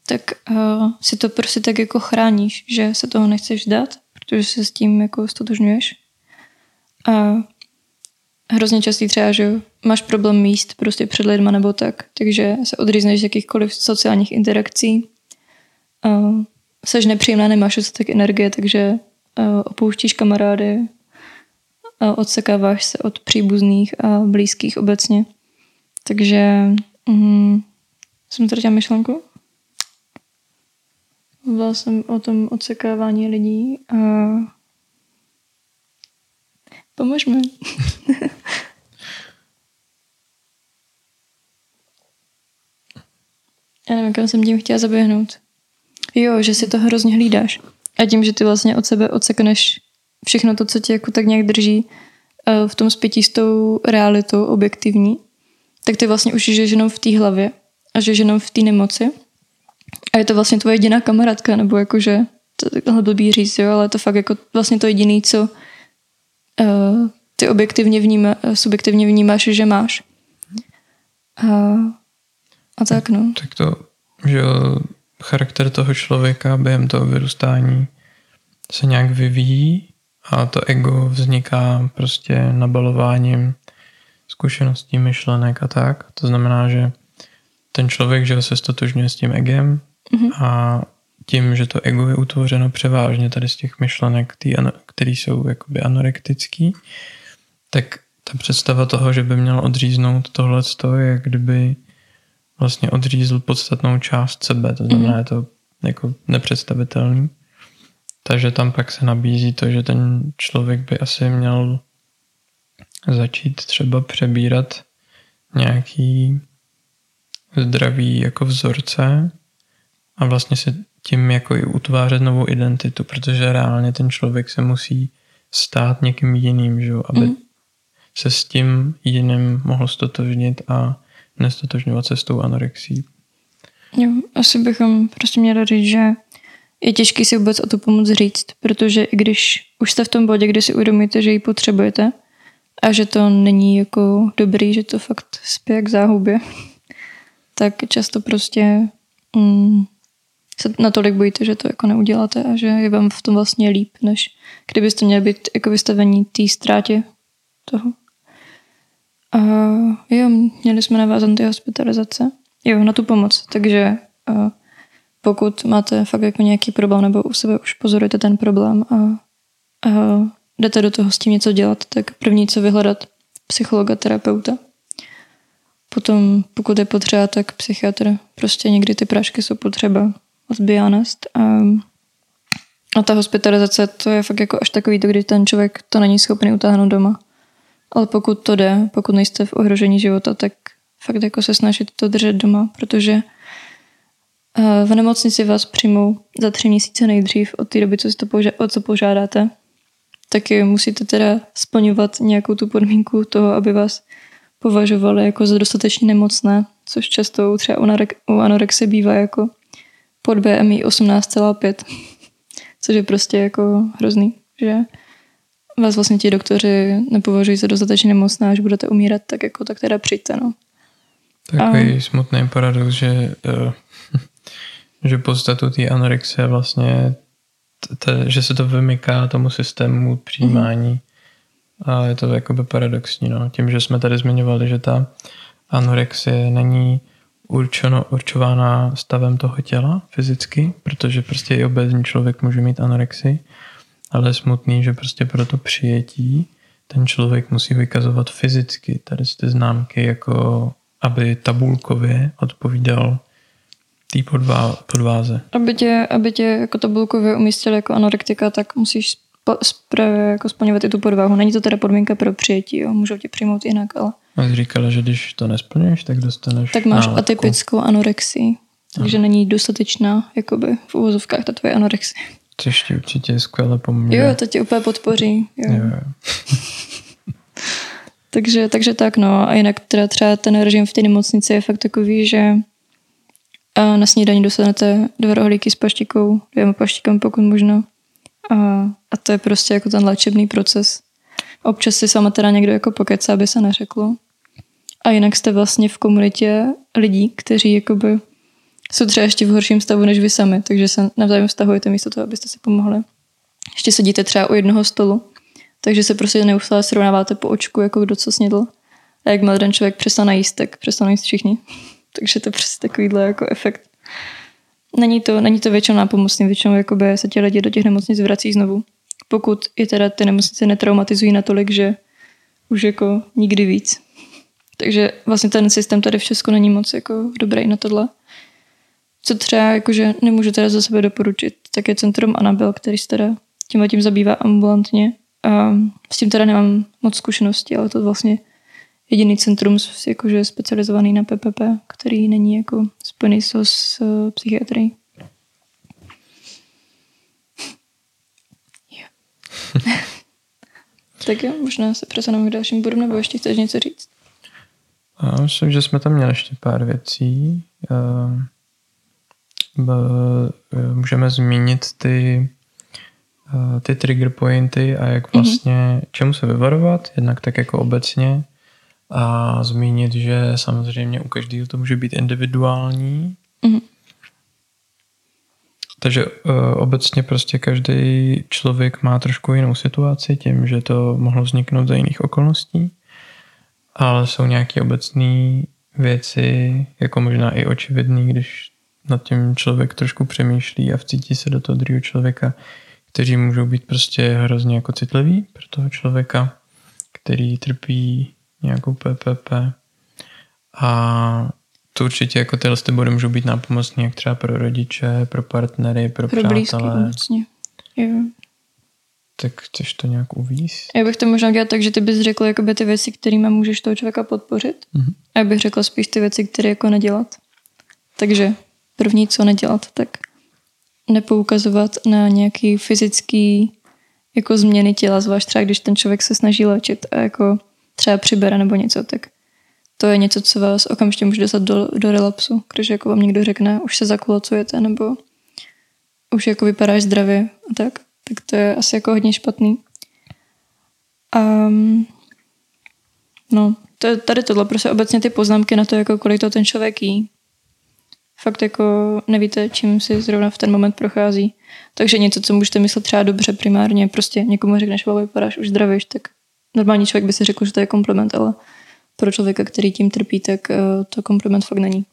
tak uh, si to prostě tak jako chráníš, že se toho nechceš dát, protože se s tím jako stotožňuješ. A hrozně častý třeba, že máš problém míst prostě před lidma nebo tak, takže se odřízneš z jakýchkoliv sociálních interakcí. Uh, seš nepříjemná, nemáš dostatek energie, takže uh, opouštíš kamarády, uh, odsekáváš se od příbuzných a blízkých obecně. Takže um, jsem ztratila myšlenku. Mluvila jsem o tom odsekávání lidí a pomožme. [LAUGHS] Já nevím, kam jsem tím chtěla zaběhnout. Jo, že si to hrozně hlídáš. A tím, že ty vlastně od sebe odsekneš všechno to, co tě jako tak nějak drží eh, v tom spětí s tou realitou objektivní, tak ty vlastně už žiješ jenom v té hlavě a žiješ jenom v té nemoci. A je to vlastně tvoje jediná kamarádka, nebo jakože, to takhle blbý říct, jo, ale je to fakt jako vlastně to jediný, co uh, ty objektivně vníma, subjektivně vnímáš, že máš. A, a tak, no. Tak to, že charakter toho člověka během toho vyrůstání se nějak vyvíjí a to ego vzniká prostě nabalováním zkušeností, myšlenek a tak. To znamená, že ten člověk, že se stotožňuje s tím egem mm-hmm. a tím, že to ego je utvořeno převážně tady z těch myšlenek, které jsou jakoby anorektický, tak ta představa toho, že by měl odříznout tohle, je kdyby vlastně odřízl podstatnou část sebe, to znamená, mm-hmm. je to jako nepředstavitelný. Takže tam pak se nabízí to, že ten člověk by asi měl začít třeba přebírat nějaký zdravý jako vzorce a vlastně si tím jako i utvářet novou identitu, protože reálně ten člověk se musí stát někým jiným, že? aby mm. se s tím jiným mohl stotožnit a nestotožňovat se s tou anorexí. Jo, asi bychom prostě měli říct, že je těžký si vůbec o tu pomoc říct, protože i když už jste v tom bodě, kdy si uvědomíte, že ji potřebujete a že to není jako dobrý, že to fakt spěje k záhubě, [LAUGHS] tak často prostě mm, se natolik bojíte, že to jako neuděláte a že je vám v tom vlastně líp, než kdybyste měli být jako vystavení té ztrátě toho. A jo, měli jsme navázat ty hospitalizace. Jo, na tu pomoc. Takže pokud máte fakt jako nějaký problém nebo u sebe už pozorujete ten problém a, a jdete do toho s tím něco dělat, tak první, co vyhledat psychologa, terapeuta. Potom, pokud je potřeba, tak psychiatr. Prostě někdy ty prášky jsou potřeba, let's be honest. A, a ta hospitalizace, to je fakt jako až takový, to, kdy ten člověk to není schopný utáhnout doma. Ale pokud to jde, pokud nejste v ohrožení života, tak fakt jako se snažit to držet doma, protože eh, v nemocnici vás přijmou za tři měsíce nejdřív od té doby, co si to poža- o co požádáte. Taky musíte teda splňovat nějakou tu podmínku toho, aby vás považovali jako za dostatečně nemocné, což často třeba u anorexie bývá jako pod BMI 18,5, což je prostě jako hrozný, že vás vlastně ti doktoři nepovažují za dostatečně nemocná, až budete umírat, tak jako tak teda přijďte, no. Takový a... smutný paradox, že, uh, [LAUGHS] že podstatu té anorexie vlastně, t- že se to vymyká tomu systému přijímání mm. a je to jakoby paradoxní, no. Tím, že jsme tady zmiňovali, že ta anorexie není určeno, určována stavem toho těla fyzicky, protože prostě i obezní člověk může mít anorexii, ale je smutný, že prostě pro to přijetí ten člověk musí vykazovat fyzicky tady ty známky, jako aby tabulkově odpovídal té podvá, podváze. Aby tě, aby tě jako tabulkově umístil jako anorektika, tak musíš sp- jako splňovat i tu podváhu. Není to teda podmínka pro přijetí, jo? můžou tě přijmout jinak, ale... A jsi říkala, že když to nesplňuješ, tak dostaneš Tak máš nálepku. atypickou anorexii, takže Aha. není dostatečná jakoby v úvozovkách ta tvoje anorexie. Což ti určitě skvěle pomůže. Jo, to tě úplně podpoří. Jo. jo, jo. [LAUGHS] takže, takže tak no. A jinak teda třeba ten režim v té nemocnici je fakt takový, že A na snídaní dostanete dva rohlíky s paštikou, dvěma paštikami pokud možno. A, a to je prostě jako ten léčebný proces. Občas si sama teda někdo jako pokecá, aby se neřeklo. A jinak jste vlastně v komunitě lidí, kteří jakoby jsou třeba ještě v horším stavu než vy sami, takže se navzájem vztahujete místo toho, abyste si pomohli. Ještě sedíte třeba u jednoho stolu, takže se prostě neustále srovnáváte po očku, jako kdo co snědl. A jak jeden člověk přestane jíst, tak přestanou jíst všichni. [LAUGHS] takže to je prostě takovýhle jako efekt. Není to, není to většinou nápomocný, většinou jakoby se ti lidi do těch nemocnic vrací znovu. Pokud je teda ty nemocnice netraumatizují natolik, že už jako nikdy víc. Takže vlastně ten systém tady v Česku není moc jako dobrý na tohle. Co třeba jakože nemůžu teda za sebe doporučit, tak je Centrum Anabel, který se teda tím tím zabývá ambulantně. A s tím teda nemám moc zkušenosti, ale to vlastně jediný centrum jakože specializovaný na PPP, který není jako spojený so s uh, psychiatrií. [LAUGHS] tak jo, možná se přesuneme k dalším bodům, nebo ještě chceš něco říct? Já myslím, že jsme tam měli ještě pár věcí. Uh, můžeme zmínit ty, uh, ty trigger pointy a jak mhm. vlastně, mm-hmm. čemu se vyvarovat, jednak tak jako obecně a zmínit, že samozřejmě u každého to může být individuální. Mm-hmm. Takže uh, obecně prostě každý člověk má trošku jinou situaci tím, že to mohlo vzniknout za jiných okolností, ale jsou nějaké obecné věci, jako možná i očividný, když nad tím člověk trošku přemýšlí a vcítí se do toho druhého člověka, kteří můžou být prostě hrozně jako citliví pro toho člověka, který trpí nějakou PPP. A to určitě jako tyhle ty body můžou být nápomocný jak třeba pro rodiče, pro partnery, pro, pro přátelé. Blízký, Jo. Tak chceš to nějak uvíct? Já bych to možná dělal tak, že ty bys řekl jakoby ty věci, kterými můžeš toho člověka podpořit. Mm-hmm. A já bych řekla spíš ty věci, které jako nedělat. Takže první, co nedělat, tak nepoukazovat na nějaký fyzický jako změny těla, zvlášť třeba když ten člověk se snaží léčit a jako třeba přibere nebo něco, tak to je něco, co vás okamžitě může dostat do, do relapsu, když jako vám někdo řekne, už se zakulacujete nebo už jako vypadáš zdravě a tak, tak to je asi jako hodně špatný. Um, no, to je tady tohle, prostě obecně ty poznámky na to, jako kolik to ten člověk jí. Fakt jako nevíte, čím si zrovna v ten moment prochází. Takže něco, co můžete myslet třeba dobře primárně, prostě někomu řekneš, že vypadáš už zdravíš, tak normální člověk by si řekl, že to je kompliment, ale pro člověka, který tím trpí, tak uh, to kompliment fakt není.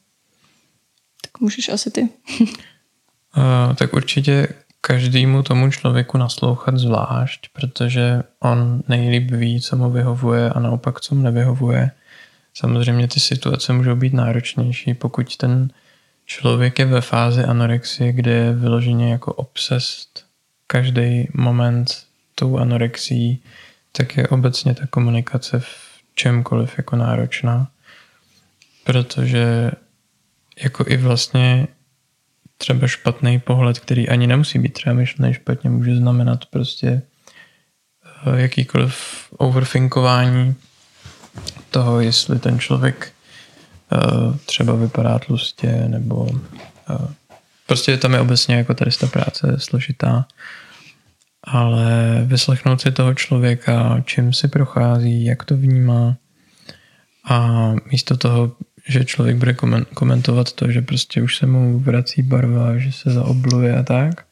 Tak můžeš asi ty. uh, [LAUGHS] tak určitě každému tomu člověku naslouchat zvlášť, protože on nejlíp ví, co mu vyhovuje a naopak, co mu nevyhovuje. Samozřejmě ty situace můžou být náročnější, pokud ten člověk je ve fázi anorexie, kde je vyloženě jako obsest každý moment tou anorexií, tak je obecně ta komunikace v čemkoliv jako náročná, protože jako i vlastně třeba špatný pohled, který ani nemusí být třeba myšlený špatně, může znamenat prostě eh, jakýkoliv overthinkování toho, jestli ten člověk eh, třeba vypadá tlustě, nebo eh, prostě tam je obecně jako tady ta práce složitá. Ale vyslechnout si toho člověka, čím si prochází, jak to vnímá a místo toho, že člověk bude komentovat to, že prostě už se mu vrací barva, že se zaobluje a tak,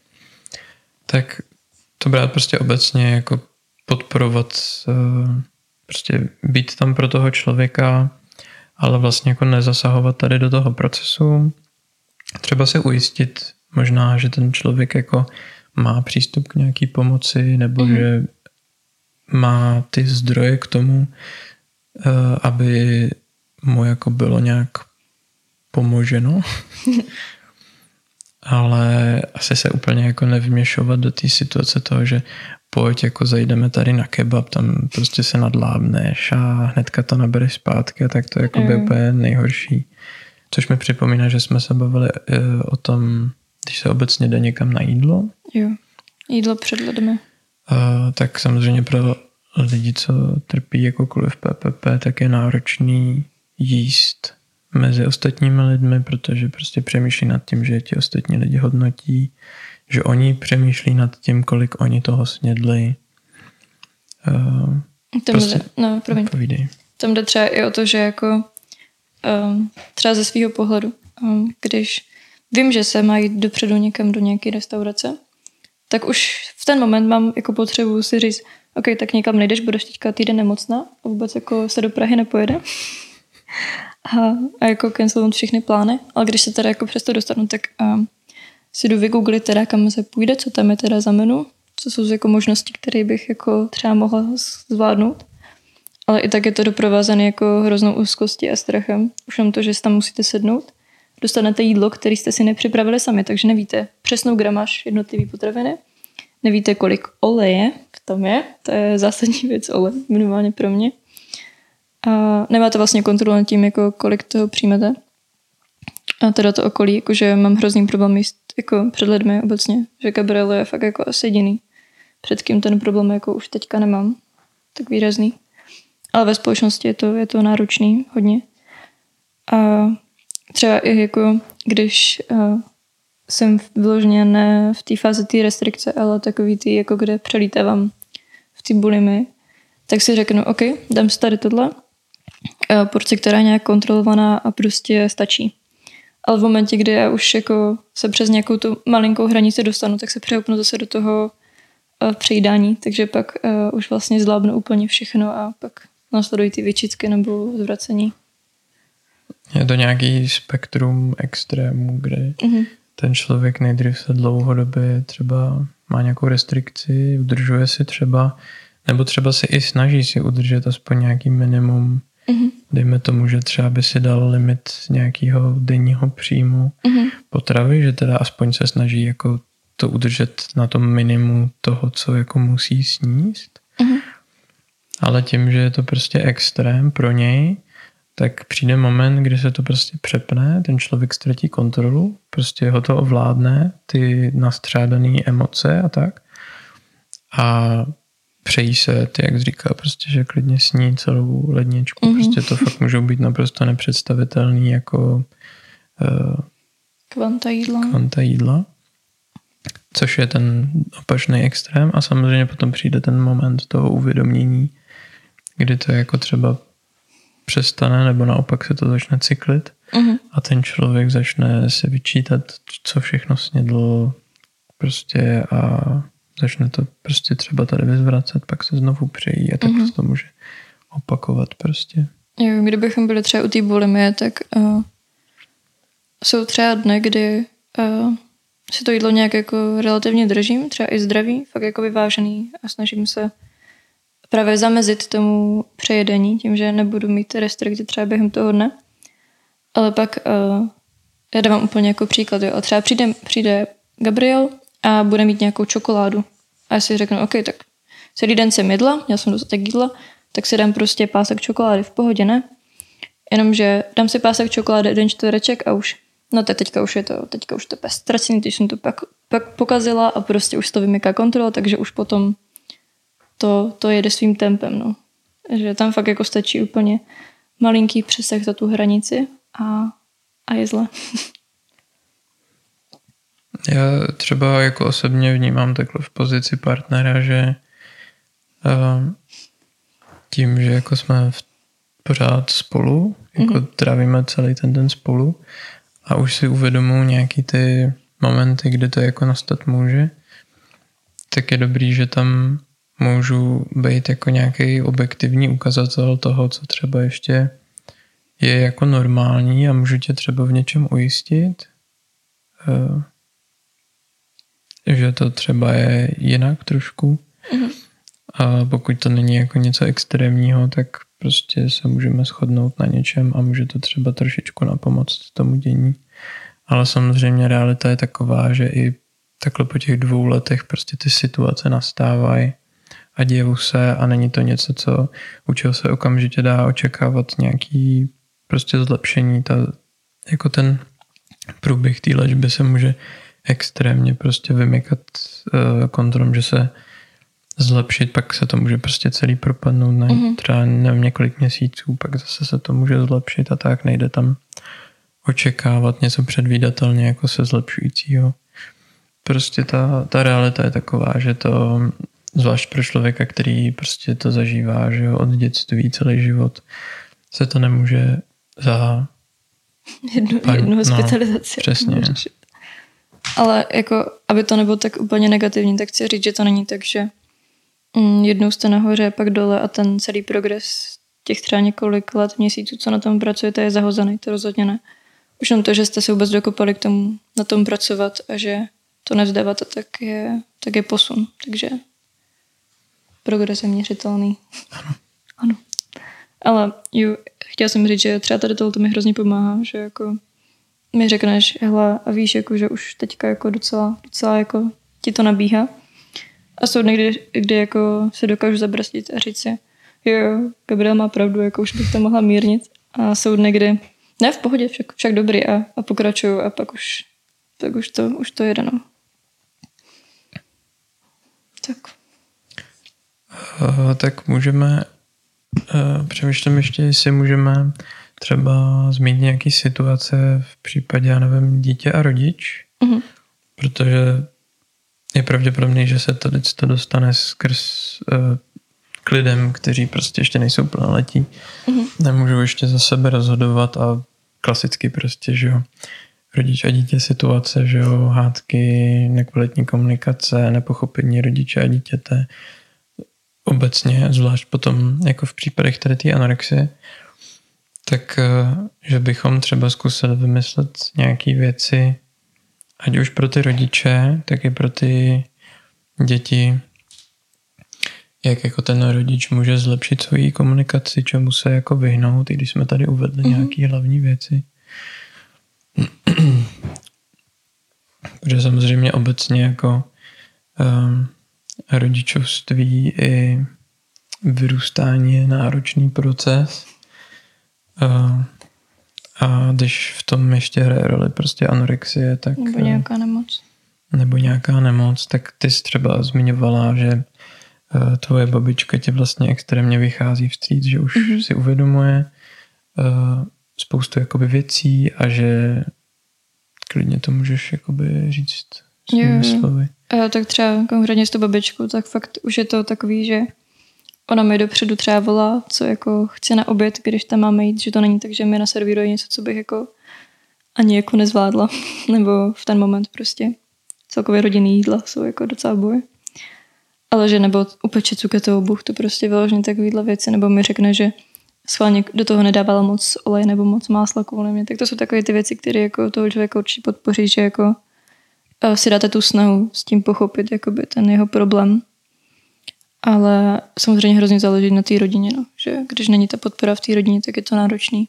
tak to brát prostě obecně jako podporovat, eh, prostě být tam pro toho člověka, ale vlastně jako nezasahovat tady do toho procesu. Třeba se ujistit možná, že ten člověk jako má přístup k nějaký pomoci nebo mm. že má ty zdroje k tomu, eh, aby mu jako bylo nějak pomoženo. [LAUGHS] Ale asi se úplně jako nevyměšovat do té situace toho, že pojď, jako zajdeme tady na kebab, tam prostě se nadlábneš a hnedka to nabereš zpátky a tak to je jako mm. úplně nejhorší. Což mi připomíná, že jsme se bavili uh, o tom, když se obecně jde někam na jídlo. Jo, jídlo před lidmi. Uh, tak samozřejmě pro lidi, co trpí jakoukoliv PPP, tak je náročný jíst mezi ostatními lidmi, protože prostě přemýšlí nad tím, že ti ostatní lidi hodnotí, že oni přemýšlí nad tím, kolik oni toho snědli. Uh, Tam prostě, jde, no, promiň. Povídej. Tam jde třeba i o to, že jako um, třeba ze svého pohledu, um, když vím, že se mají dopředu někam do nějaké restaurace, tak už v ten moment mám jako potřebu si říct, OK, tak někam nejdeš, budeš teďka týden nemocná a vůbec jako se do Prahy nepojede. A, a jako cancelnout všechny plány. Ale když se teda jako přesto dostanu, tak um, si jdu vygooglit teda, kam se půjde, co tam je teda za menu, co jsou jako možnosti, které bych jako třeba mohla zvládnout. Ale i tak je to doprovázené jako hroznou úzkostí a strachem. Už jenom to, že tam musíte sednout, dostanete jídlo, které jste si nepřipravili sami, takže nevíte přesnou gramáž jednotlivý potraviny, nevíte, kolik oleje v tom je, to je zásadní věc olej, minimálně pro mě. A nemáte vlastně kontrolu nad tím, jako kolik toho přijmete. A teda to okolí, jakože mám hrozný problém jíst jako před lidmi obecně, že Gabriel je fakt jako asi jediný, před kým ten problém jako už teďka nemám, tak výrazný. Ale ve společnosti je to, je to náročný hodně. A třeba i jako, když uh, jsem vyloženě ne v té fázi té restrikce, ale takový ty, jako kde přelítávám v té bulimy, tak si řeknu, OK, dám si tady tohle, uh, porci, která je nějak kontrolovaná a prostě stačí. Ale v momentě, kdy já už jako se přes nějakou tu malinkou hranici dostanu, tak se přehoupnu zase do toho uh, přejídání, takže pak uh, už vlastně zlábnu úplně všechno a pak následují ty vyčitky nebo zvracení. Je to nějaký spektrum extrémů, kde mm-hmm. ten člověk nejdřív se dlouhodobě třeba má nějakou restrikci, udržuje si třeba, nebo třeba si i snaží si udržet aspoň nějaký minimum. Mm-hmm. Dejme tomu, že třeba by si dal limit nějakého denního příjmu mm-hmm. potravy, že teda aspoň se snaží jako to udržet na tom minimu toho, co jako musí sníst. Mm-hmm. Ale tím, že je to prostě extrém pro něj, tak přijde moment, kdy se to prostě přepne, ten člověk ztratí kontrolu, prostě ho to ovládne, ty nastřádané emoce a tak. A přejí se, ty jak říká, prostě, že klidně sní celou ledničku. Mm-hmm. Prostě to fakt můžou být naprosto nepředstavitelný jako uh, [LAUGHS] kvanta jídla. Kvanta jídla. Což je ten opačný extrém a samozřejmě potom přijde ten moment toho uvědomění, kdy to jako třeba přestane, nebo naopak se to začne cyklit uh-huh. a ten člověk začne se vyčítat, co všechno snědl prostě a začne to prostě třeba tady vyzvracet, pak se znovu přejí a tak se to může opakovat prostě. Jo, kdybychom byli třeba u té bulimie, tak uh, jsou třeba dny, kdy uh, si to jídlo nějak jako relativně držím, třeba i zdraví, fakt jako vyvážený a snažím se právě zamezit tomu přejedení, tím, že nebudu mít restrikty třeba během toho dne. Ale pak uh, já dávám úplně jako příklad, jo. A třeba přijde, přijde Gabriel a bude mít nějakou čokoládu. A já si řeknu, OK, tak celý den jsem jedla, já jsem dostatek jídla, tak si dám prostě pásek čokolády v pohodě, ne? Jenomže dám si pásek čokolády, jeden čtvereček a už, no to teďka už je to, teďka už to je ztracený, když jsem to pak, pak pokazila a prostě už to vymyká kontrola, takže už potom to, to jede svým tempem, no. Že tam fakt jako stačí úplně malinký přesah za tu hranici a, a je zle. [LAUGHS] Já třeba jako osobně vnímám takhle v pozici partnera, že uh, tím, že jako jsme v, pořád spolu, jako mm-hmm. trávíme celý ten den spolu a už si uvědomuji nějaký ty momenty, kdy to jako nastat může, tak je dobrý, že tam můžu být jako nějaký objektivní ukazatel toho, co třeba ještě je jako normální a můžu tě třeba v něčem ujistit, eh, že to třeba je jinak trošku. Mm-hmm. A pokud to není jako něco extrémního, tak prostě se můžeme shodnout na něčem a může to třeba trošičku napomoct tomu dění. Ale samozřejmě realita je taková, že i takhle po těch dvou letech prostě ty situace nastávají a dějou se a není to něco, co u čeho se okamžitě dá očekávat nějaký prostě zlepšení. Ta, jako ten průběh té léčby se může extrémně prostě vymykat uh, kontrolem, že se zlepšit, pak se to může prostě celý propadnout na mm-hmm. třeba nevím, několik měsíců, pak zase se to může zlepšit a tak nejde tam očekávat něco předvídatelně jako se zlepšujícího. Prostě ta, ta realita je taková, že to zvlášť pro člověka, který prostě to zažívá, že jo, od dětství celý život, se to nemůže za [LAUGHS] jednu, pár, jednu no, hospitalizaci. přesně. řešit. Ale jako, aby to nebylo tak úplně negativní, tak chci říct, že to není tak, že mm, jednou jste nahoře, pak dole a ten celý progres těch třeba několik let, měsíců, co na tom pracujete, je zahozený, to rozhodně ne. Už jenom to, že jste se vůbec dokopali k tomu na tom pracovat a že to nevzdáváte, tak je, tak je posun. Takže progres je měřitelný. Ano. [LAUGHS] ano. Ale jo, chtěla jsem říct, že třeba tady tohle mi hrozně pomáhá, že jako mi řekneš, hele, a víš, jako, že už teďka jako docela, docela jako ti to nabíhá. A jsou dny, kdy, kdy jako se dokážu zabrastit a říct si, jo, Gabriel má pravdu, jako už bych to mohla mírnit. A jsou dny, kdy ne, v pohodě, však, však dobrý a, a pokračuju a pak už, pak už to, už to jede, no. Tak. Uh, tak můžeme, uh, přemýšlím ještě, jestli můžeme třeba zmínit nějaký situace v případě, já nevím, dítě a rodič, Mhm. protože je pravděpodobný, že se tady to dostane skrz uh, k lidem, kteří prostě ještě nejsou plnoletí, Mhm. nemůžou ještě za sebe rozhodovat a klasicky prostě, že jo, rodič a dítě situace, že jo, hádky, nekvalitní komunikace, nepochopení rodiče a dítěte, obecně, zvlášť potom jako v případech tady té anorexie, tak eh, že bychom třeba zkusili vymyslet nějaké věci, ať už pro ty rodiče, tak i pro ty děti, jak jako ten rodič může zlepšit svoji komunikaci, čemu se jako vyhnout, i když jsme tady uvedli mm-hmm. nějaké hlavní věci. [CLEARS THROAT] Protože samozřejmě obecně jako um, rodičovství i vyrůstání je náročný proces. Uh, a když v tom ještě hraje roli prostě anorexie, tak... Nebo eh, nějaká nemoc. nebo nějaká nemoc, tak ty jsi třeba zmiňovala, že eh, tvoje babička tě vlastně extrémně vychází vstříc, že už Mhm. mm-hmm. si uvědomuje uh, spoustu jakoby věcí a že klidně to můžeš jakoby říct Jo, svými jo. slovy. A tak třeba konkrétně s tou babičkou, tak fakt už je to takový, že ona mi dopředu třeba volá, co jako chce na oběd, když tam máme jít, že to není tak, že mi naservíruje něco, co bych jako ani jako nezvládla, [LAUGHS] nebo v ten moment prostě celkově rodinný jídla jsou jako docela v boji. Ale že nebo upeče cuketovou buch, to prostě vyloženě takovýhle věci, nebo mi řekne, že schválně do toho nedávala moc oleje nebo moc másla kvůli mě. Tak to jsou takové ty věci, které jako toho člověka určitě podpoří, že jako eh, si dáte tu snahu s tím pochopit jakoby ten jeho problém. Ale samozřejmě hrozně záleží na té rodině, no. že když není ta podpora v té rodině, tak je to náročný.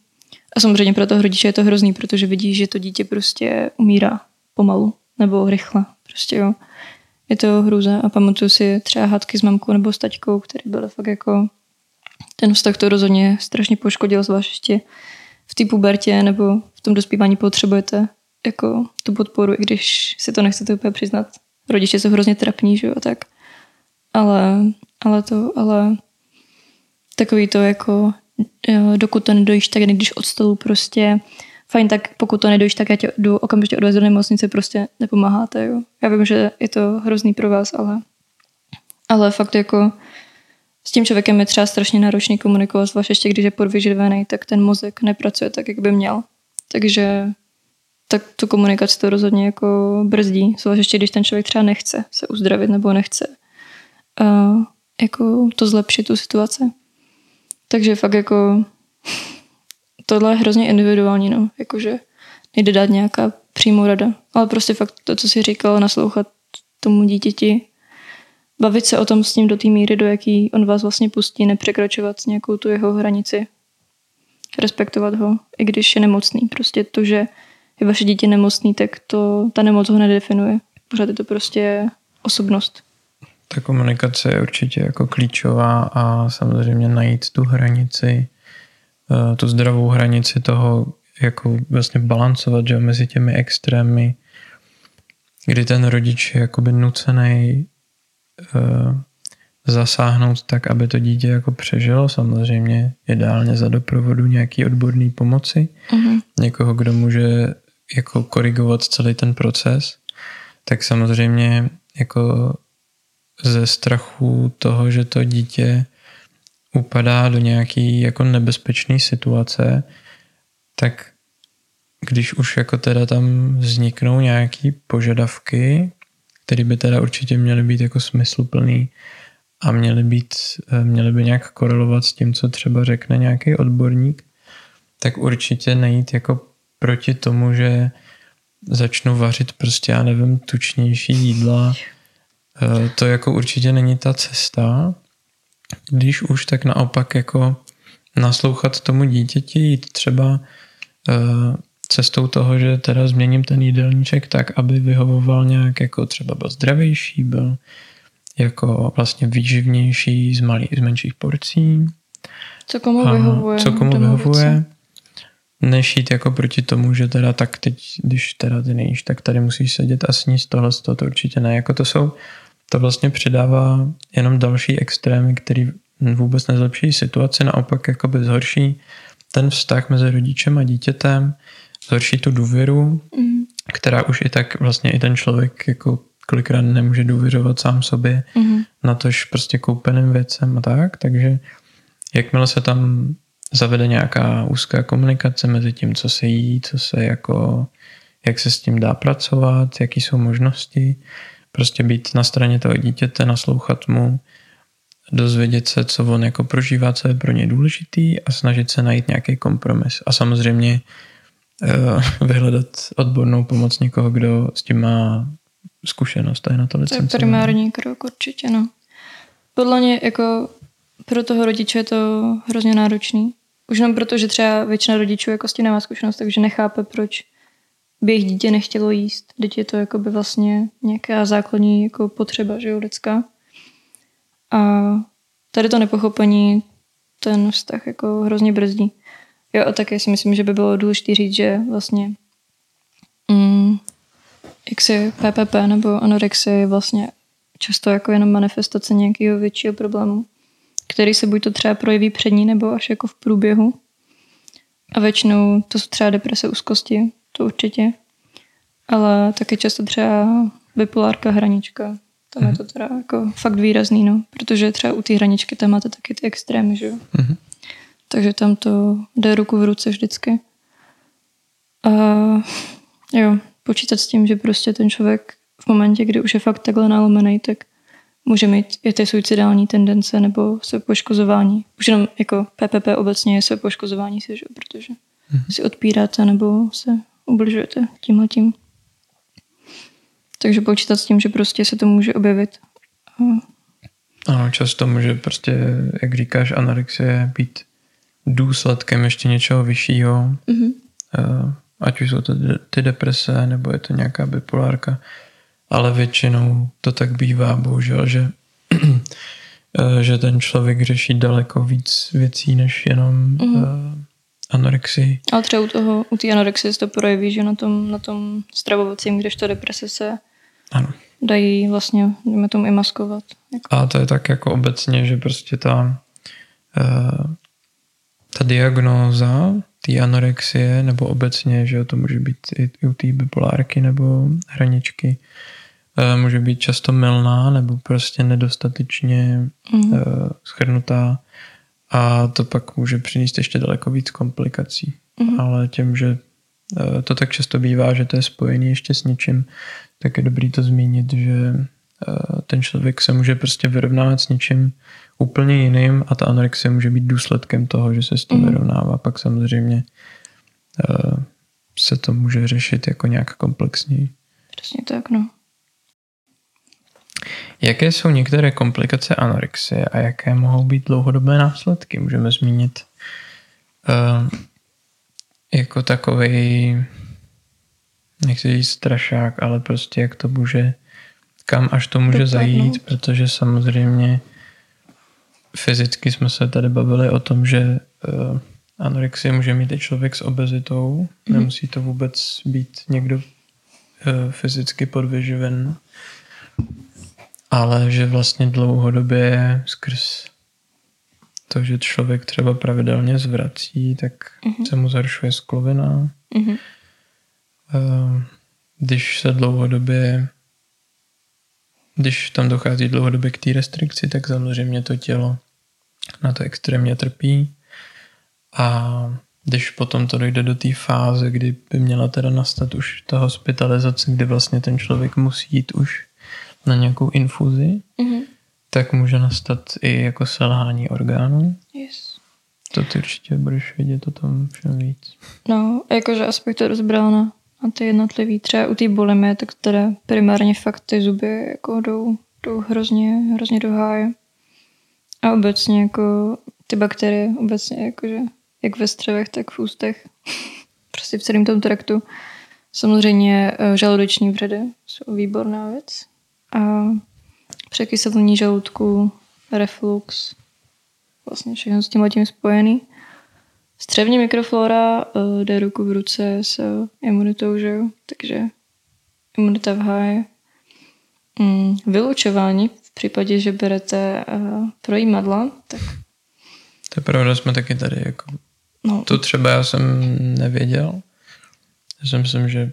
A samozřejmě pro toho rodiče je to hrozný, protože vidí, že to dítě prostě umírá pomalu nebo rychle. Prostě jo. Je to hrůza a pamatuju si třeba hádky s mamkou nebo s taťkou, které byly fakt jako ten vztah to rozhodně strašně poškodil, zvlášť ještě v té pubertě nebo v tom dospívání potřebujete jako tu podporu, i když si to nechcete úplně přiznat. Rodiče jsou hrozně trapní, že jo, tak. Ale, ale to, ale takový to jako, jo, dokud to nedojíš, tak když od stolu prostě fajn, tak pokud to nedojíš, tak já tě jdu okamžitě odvést do nemocnice, prostě nepomáháte, jo. Já vím, že je to hrozný pro vás, ale, ale fakt jako s tím člověkem je třeba strašně náročný komunikovat, zvlášť ještě když je podvyživený, tak ten mozek nepracuje tak, jak by měl. Takže tak tu komunikaci to rozhodně jako brzdí, zvlášť ještě když ten člověk třeba nechce se uzdravit nebo nechce uh, jako to zlepšit tu situaci. Takže fakt jako [LAUGHS] tohle je hrozně individuální, no, jakože nejde dát nějaká přímou rada, ale prostě fakt to, co si říkal, naslouchat tomu dítěti, bavit se o tom s ním do té míry, do jaký on vás vlastně pustí, nepřekračovat nějakou tu jeho hranici, respektovat ho, i když je nemocný. Prostě to, že je vaše dítě nemocný, tak to, ta nemoc ho nedefinuje. Pořád je to prostě osobnost. Ta komunikace je určitě jako klíčová a samozřejmě najít tu hranici, eh, tu zdravou hranici toho, jako vlastně balancovat že, mezi těmi extrémy, kdy ten rodič je jakoby nucený uh, zasáhnout tak, aby to dítě jako přežilo, samozřejmě ideálně za doprovodu nějaký odborný pomoci, Mhm. někoho, kdo může jako korigovat celý ten proces, tak samozřejmě jako ze strachu toho, že to dítě upadá do nějaký jako nebezpečné situace, tak když už jako teda tam vzniknou nějaký požadavky, které by teda určitě měly být jako smysluplný a měly, být, eh, měly by nějak korelovat s tím, co třeba řekne nějaký odborník, tak určitě nejít jako proti tomu, že začnu vařit prostě, já nevím, tučnější jídla. Eh, To jako určitě není ta cesta. Když už, tak naopak jako naslouchat tomu dítěti, jít třeba eh, cestou toho, že teda změním ten jídelníček tak, aby vyhovoval nějak jako třeba byl zdravější, byl jako vlastně výživnější z, malý, z menších porcí. Co komu A vyhovuje. Co komu vyhovuje. věci. Než jít jako proti tomu, že teda tak teď, když teda ty nejíš, tak tady musíš sedět a sníst tohle, to, to určitě ne. Jako to jsou, to vlastně přidává jenom další extrémy, který vůbec nezlepší situaci, naopak jakoby zhorší ten vztah mezi rodičem a dítětem, zhorší tu důvěru, Mhm. která už i tak vlastně i ten člověk jako kolikrát nemůže důvěřovat sám sobě, Mhm. na tož prostě koupeným věcem a tak, takže jakmile se tam zavede nějaká úzká komunikace mezi tím, co se jí, co se jako, jak se s tím dá pracovat, jaký jsou možnosti, prostě být na straně toho dítěte, naslouchat mu, dozvědět se, co on jako prožívá, co je pro ně důležitý a snažit se najít nějaký kompromis. A samozřejmě eh, [LAUGHS] vyhledat odbornou pomoc někoho, kdo s tím má zkušenost a je na to To je licencovaný. primární krok, určitě, no. Podle mě jako pro toho rodiče je to hrozně náročný. Už jenom proto, že třeba většina rodičů jako s tím nemá zkušenost, takže nechápe, proč by jejich dítě nechtělo jíst. Teď je to jako by vlastně nějaká základní jako potřeba, že jo, lidská. A tady to nepochopení ten vztah jako hrozně brzdí. Jo, a také si myslím, že by bylo důležité říct, že vlastně mm, jak si PPP nebo anorexie je vlastně často jako jenom manifestace nějakého většího problému, který se buď to třeba projeví před ní nebo až jako v průběhu. A většinou to jsou třeba deprese úzkosti, to určitě. Ale taky často třeba bipolárka, hranička. Tam je to teda jako fakt výrazný, no. Protože třeba u té hraničky tam máte taky ty extrémy, že jo. Mhm. Takže tam to jde ruku v ruce vždycky. A jo, počítat s tím, že prostě ten člověk v momentě, kdy už je fakt takhle nalomený, tak může mít i ty suicidální tendence nebo se poškozování. Už jenom jako PPP obecně je se poškozování si, že? protože si odpíráte nebo se ubližujete tímhle tím. Takže počítat s tím, že prostě se to může objevit. Ano, často může prostě, jak říkáš, anorexie být důsledkem ještě něčeho vyššího, Mhm. eh, ať už jsou to ty deprese, nebo je to nějaká bipolárka, ale většinou to tak bývá, bohužel, že, [CLEARS THROAT] eh, že ten člověk řeší daleko víc věcí, než jenom Mhm. Anorexii. Ale třeba u toho, u té anorexie se to projeví, že na tom, na tom stravovacím, kdežto deprese se Ano. dají vlastně, jdeme tomu i maskovat. Jako, A to je tak jako obecně, že prostě ta, eh, ta diagnóza té anorexie, nebo obecně, že to může být i, u té bipolárky nebo hraničky, eh, může být často mylná nebo prostě nedostatečně eh, schrnutá a to pak může přinést ještě daleko víc komplikací. Mhm. Ale tím, že eh, to tak často bývá, že to je spojený ještě s něčím, tak je dobrý to zmínit, že eh, ten člověk se může prostě vyrovnávat s něčím úplně jiným a ta anorexie může být důsledkem toho, že se s tím Mhm. vyrovnává. Pak samozřejmě eh, se to může řešit jako nějak komplexněji. Přesně tak, no. Jaké jsou některé komplikace anorexie a jaké mohou být dlouhodobé následky? Můžeme zmínit uh, jako takový, nechci říct strašák, ale prostě jak to může, kam až to může Dopadnout. zajít, protože samozřejmě fyzicky jsme se tady bavili o tom, že uh, anorexie může mít i člověk s obezitou, Mhm. nemusí to vůbec být někdo uh, fyzicky podvyživen, ale že vlastně dlouhodobě skrz to, že člověk třeba pravidelně zvrací, tak Mhm. se mu zhoršuje sklovina. Mhm. Eh, Když se dlouhodobě když tam dochází dlouhodobě k té restrikci, tak samozřejmě to tělo na to extrémně trpí. A když potom to dojde do té fáze, kdy by měla teda nastat už ta hospitalizace, kdy vlastně ten člověk musí jít už na nějakou infuzi, Mhm. tak může nastat i jako selhání orgánů. Yes. To ty určitě budeš vědět o tom všem víc. No, jakože aspekt to rozbral na, na ty jednotlivý. Třeba u té bulimie, tak teda primárně fakt ty zuby jako jdou, jdou hrozně, hrozně do háje. A obecně jako ty bakterie, obecně jakože jak ve střevech, tak v ústech. [LAUGHS] prostě v celém tom traktu. Samozřejmě eh, žaludeční vředy jsou výborná věc. A překyselení žaludku, reflux, vlastně všechno s tím tím spojený. Střevní mikroflora uh, jde ruku v ruce s imunitou, že jo? Takže imunita v háji. Mm, vylučování v případě, že berete uh, projímadla, tak To je pravda, jsme taky tady jako no, To třeba já jsem nevěděl. Já si myslím, že,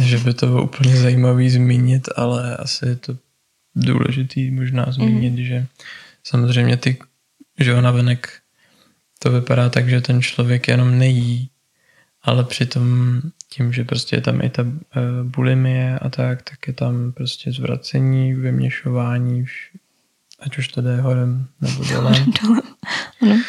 že by to bylo úplně zajímavý zmínit, ale asi je to důležitý možná zmínit, mm. že samozřejmě ty, že jo, navenek to vypadá tak, že ten člověk jenom nejí, ale přitom tím, že prostě je tam i ta uh, bulimie a tak, tak je tam prostě zvracení, vyměšování, ať už to jde horem nebo dolem. [LAUGHS] Ano.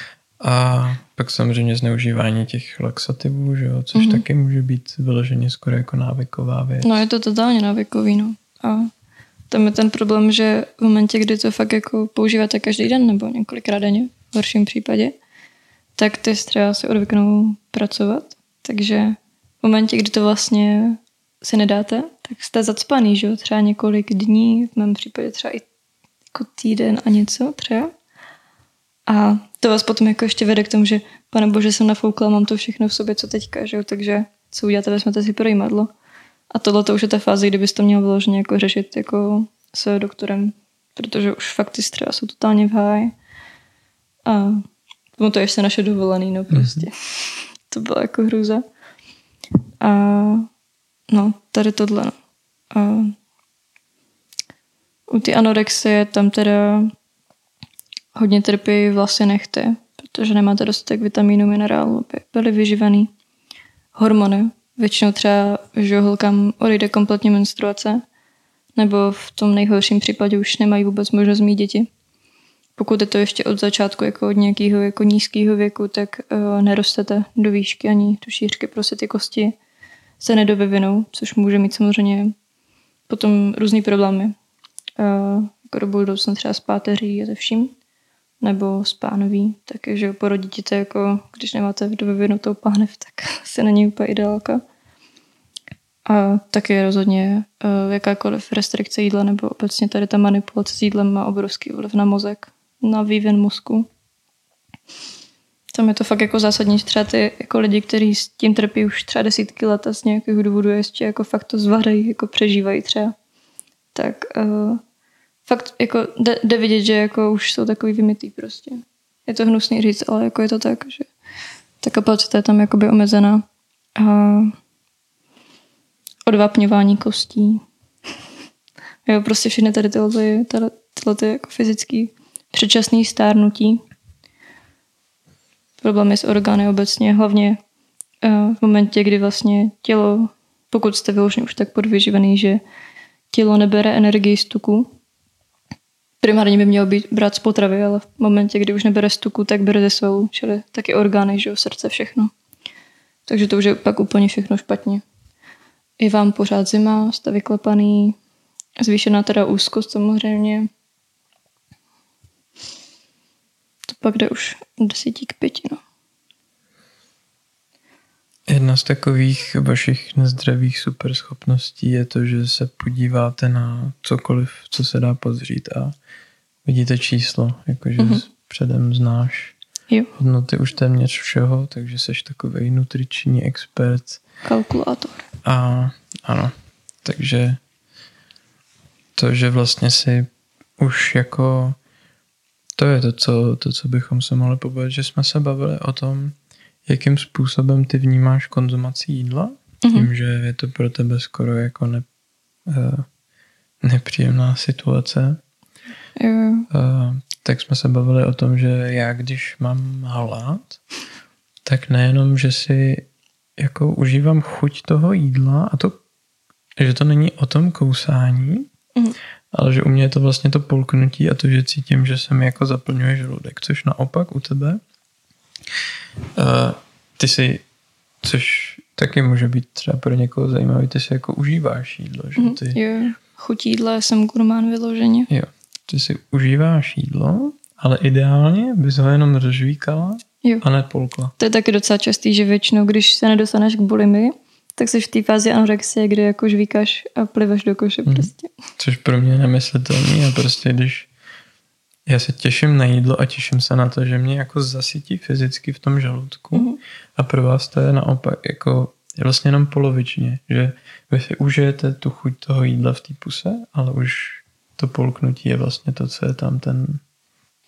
A pak samozřejmě zneužívání těch laxativů, že jo, což mm-hmm. taky může být vyloženě skoro jako návyková věc. No je to totálně návykový, no. A tam je ten problém, že v momentě, kdy to fakt jako používáte každý den nebo několikrát denně, v horším případě, tak ty třeba si odvyknou pracovat. Takže v momentě, kdy to vlastně si nedáte, tak jste zacpaný, že jo? Třeba několik dní, v mém případě třeba i jako týden a něco třeba. A to vás potom jako ještě vede k tomu, že pane bože, jsem nafoukla, mám to všechno v sobě, co teďka, že jo? Takže co uděláte, vezmete si projímadlo. A tohle to už je ta fáze, kdybyste to měl vyloženě jako řešit jako s doktorem, protože už fakt ty jsou totálně v háji. A tomu to je ještě naše dovolený, no prostě. Mm-hmm. [LAUGHS] to byla jako hrůza. A no, tady tohle, no. A u ty anorexie tam teda hodně trpí vlastně nechte, protože nemáte dostatek vitamínu, minerálů, aby byly vyživený. Hormony. Většinou třeba, že holkám odejde kompletně menstruace, nebo v tom nejhorším případě už nemají vůbec možnost mít děti. Pokud je to ještě od začátku jako od nějakého jako nízkého věku, tak uh, nerostete do výšky ani do šířky, prostě ty kosti se nedovyvinou, což může mít samozřejmě potom různý problémy. Uh, jako do budoucna třeba s páteří a se vším nebo z pánoví, takže porodíte jako, když nemáte dovyvinutou pánev, tak [LAUGHS] se není úplně ideálka. A taky rozhodně uh, jakákoliv restrikce jídla nebo obecně tady ta manipulace s jídlem má obrovský vliv na mozek, na vývin mozku. Tam je to fakt jako zásadní, třeba ty jako lidi, kteří s tím trpí už třeba desítky let a z nějakého důvodu ještě jako fakt to zvládají, jako přežívají třeba, tak uh, fakt jako jde, jde vidět, že jako už jsou takový vymitý prostě. Je to hnusný říct, ale jako je to tak, že ta kapacita je tam jakoby omezená. A odvápňování kostí. [LAUGHS] jo, prostě všechny tady tyhle, tyhle, tyhle ty jako fyzický předčasný stárnutí. Problémy s orgány obecně, hlavně uh, v momentě, kdy vlastně tělo, pokud jste vyložený už tak podvyživený, že tělo nebere energii z tuku, primárně by mělo být brát z potravy, ale v momentě, kdy už nebere tuku, tak bere ze svalu, čili taky orgány, že jo, srdce, všechno. Takže to už je pak úplně všechno špatně. Je vám pořád zima, jste vyklepaný, zvýšená teda úzkost samozřejmě. To pak jde už desítí k pěti, no. Jedna z takových vašich nezdravých superschopností je to, že se podíváte na cokoliv, co se dá pozřít a vidíte číslo, jakože mm-hmm. předem znáš Jo. hodnoty už téměř všeho, takže seš takový nutriční expert. Kalkulátor. A ano, takže to, že vlastně si už jako to je to, co, to, co bychom se mohli pobavit, že jsme se bavili o tom, jakým způsobem ty vnímáš konzumací jídla, mm-hmm. tím, že je to pro tebe skoro jako ne, uh, nepříjemná situace. Jo. Uh, tak jsme se bavili o tom, že já, když mám hlad, tak nejenom, že si jako užívám chuť toho jídla a to, že to není o tom kousání, mm. ale že u mě je to vlastně to polknutí a to, že cítím, že se mi jako zaplňuje žaludek, což naopak u tebe ty si, což taky může být třeba pro někoho zajímavý, ty si jako užíváš jídlo, že Mm, ty, jo. Chuť jídla jsem gurmán vyloženě. jo, ty si užíváš jídlo, ale ideálně bys ho jenom rozžvíkala Jo. a nepolkla. To je taky docela častý, že většinou, když se nedostaneš k bulimii, tak jsi v té fázi anorexie, kdy jako žvíkáš a pliveš do koše Mhm. prostě. Což pro mě je nemyslitelný a prostě když já se těším na jídlo a těším se na to, že mě jako zasytí fyzicky v tom žaludku Mhm. a pro vás to je naopak jako je vlastně jenom polovičně, že vy si užijete tu chuť toho jídla v té puse, ale už to polknutí je vlastně to, co je tam ten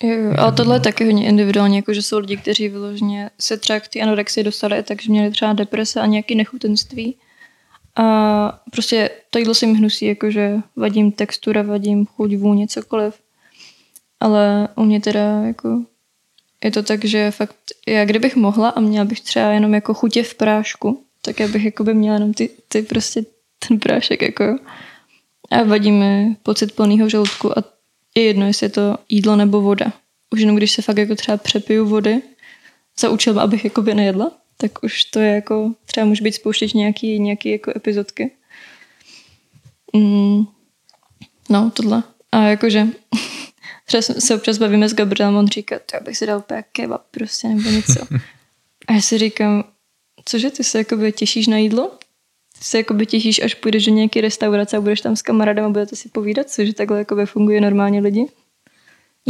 Jo, jo, ale tohle je taky hodně individuální, jako že jsou lidi, kteří vyloženě se třeba k té anorexii dostali, takže měli třeba deprese a nějaké nechutenství. A prostě to jídlo se jim hnusí, jakože vadím textura, vadím chuť, vůně, cokoliv. Ale u mě teda jako je to tak, že fakt já kdybych mohla a měla bych třeba jenom jako chutě v prášku, tak já bych jako by měla jenom ty, ty prostě ten prášek jako. A vadí mi pocit plného žaludku a je jedno, jestli je to jídlo nebo voda. Už jenom když se fakt jako třeba přepiju vody za účelem, abych jako by nejedla, tak už to je jako, třeba může být spouštět nějaký, nějaký jako epizodky. Mm, no, tohle. A jakože třeba se- občas bavíme s Gabrielem, on říká, to já bych si dal úplně kebab prostě nebo něco. [LAUGHS] A já si říkám, cože, ty se jakoby těšíš na jídlo? Ty se jakoby těšíš, až půjdeš do nějaké restaurace a budeš tam s kamarádem a budete si povídat, cože takhle jakoby funguje normálně lidi?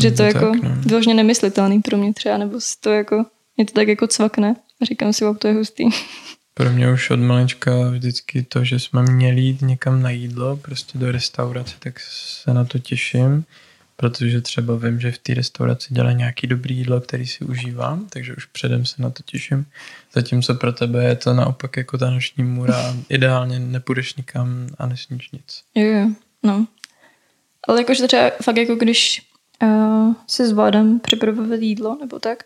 Že to No jako tak, no. vyloženě nemyslitelný pro mě třeba, nebo si to jako, mě to tak jako cvakne a říkám si, wow, to je hustý. [LAUGHS] Pro mě už od malička vždycky to, že jsme měli jít někam na jídlo, prostě do restaurace, tak se na to těším, protože třeba vím, že v té restauraci dělají nějaký dobrý jídlo, který si užívám, takže už předem se na to těším. Zatímco pro tebe je to naopak jako ta noční můra, [LAUGHS] ideálně nepůjdeš nikam a nesníš nic. Jo, jo, no. Ale jakože třeba fakt jako když uh, si zvládám připravovat jídlo nebo tak,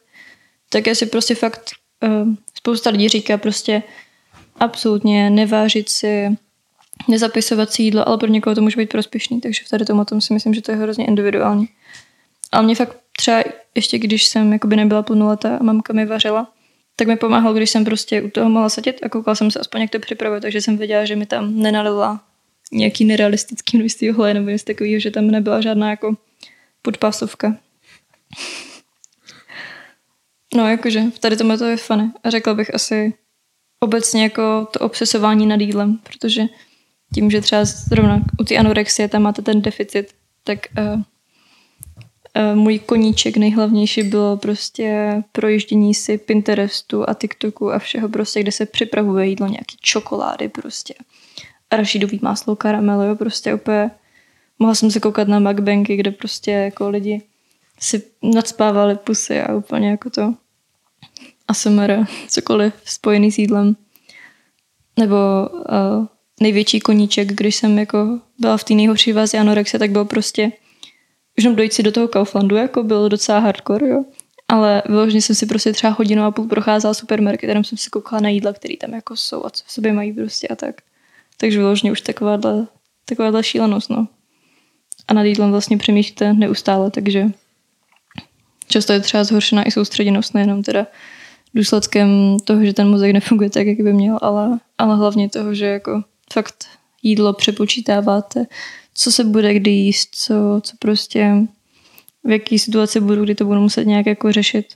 tak já si prostě fakt uh, spousta lidí říká prostě absolutně nevážit si, nezapisovat si jídlo, ale pro někoho to může být prospěšný, takže v tady tom tom si myslím, že to je hrozně individuální. Ale mě fakt třeba ještě když jsem jakoby nebyla plnoletá a mamka mi vařila, tak mi pomáhalo, když jsem prostě u toho mohla sedět a koukala jsem se aspoň, jak to připravuje, takže jsem věděla, že mi tam nenalila nějaký nerealistický množství oleje nebo něco takového, že tam nebyla žádná jako podpásovka. No, jakože v tady tomhle to je funny. A řekla bych asi obecně jako to obsesování nad jídlem, protože tím, že třeba zrovna u té anorexie tam máte ten deficit, tak uh, uh, můj koníček nejhlavnější bylo prostě projíždění si Pinterestu a TikToku a všeho prostě, kde se připravuje jídlo, nějaký čokolády prostě. Arašidový máslo, karamel, jo, prostě úplně mohla jsem se koukat na mukbangy, kde prostě jako lidi si nadspávali pusy a úplně jako to ASMR, cokoliv spojený s jídlem. Nebo uh, největší koníček, když jsem jako byla v té nejhorší vázi anorexie, tak bylo prostě už jenom dojít si do toho Kauflandu, jako bylo docela hardcore, jo. Ale vyloženě jsem si prostě třeba hodinu a půl procházela supermarketem, jsem si koukala na jídla, které tam jako jsou a co v sobě mají prostě a tak. Takže vyloženě už takováhle, takováhle šílenost, no. A nad jídlem vlastně přemýšlíte neustále, takže často je třeba zhoršená i soustředěnost, nejenom teda důsledkem toho, že ten mozek nefunguje tak, jak by měl, ale, ale hlavně toho, že jako fakt jídlo přepočítáváte, co se bude kdy jíst, co, co prostě v jaký situaci budu, kdy to budu muset nějak jako řešit.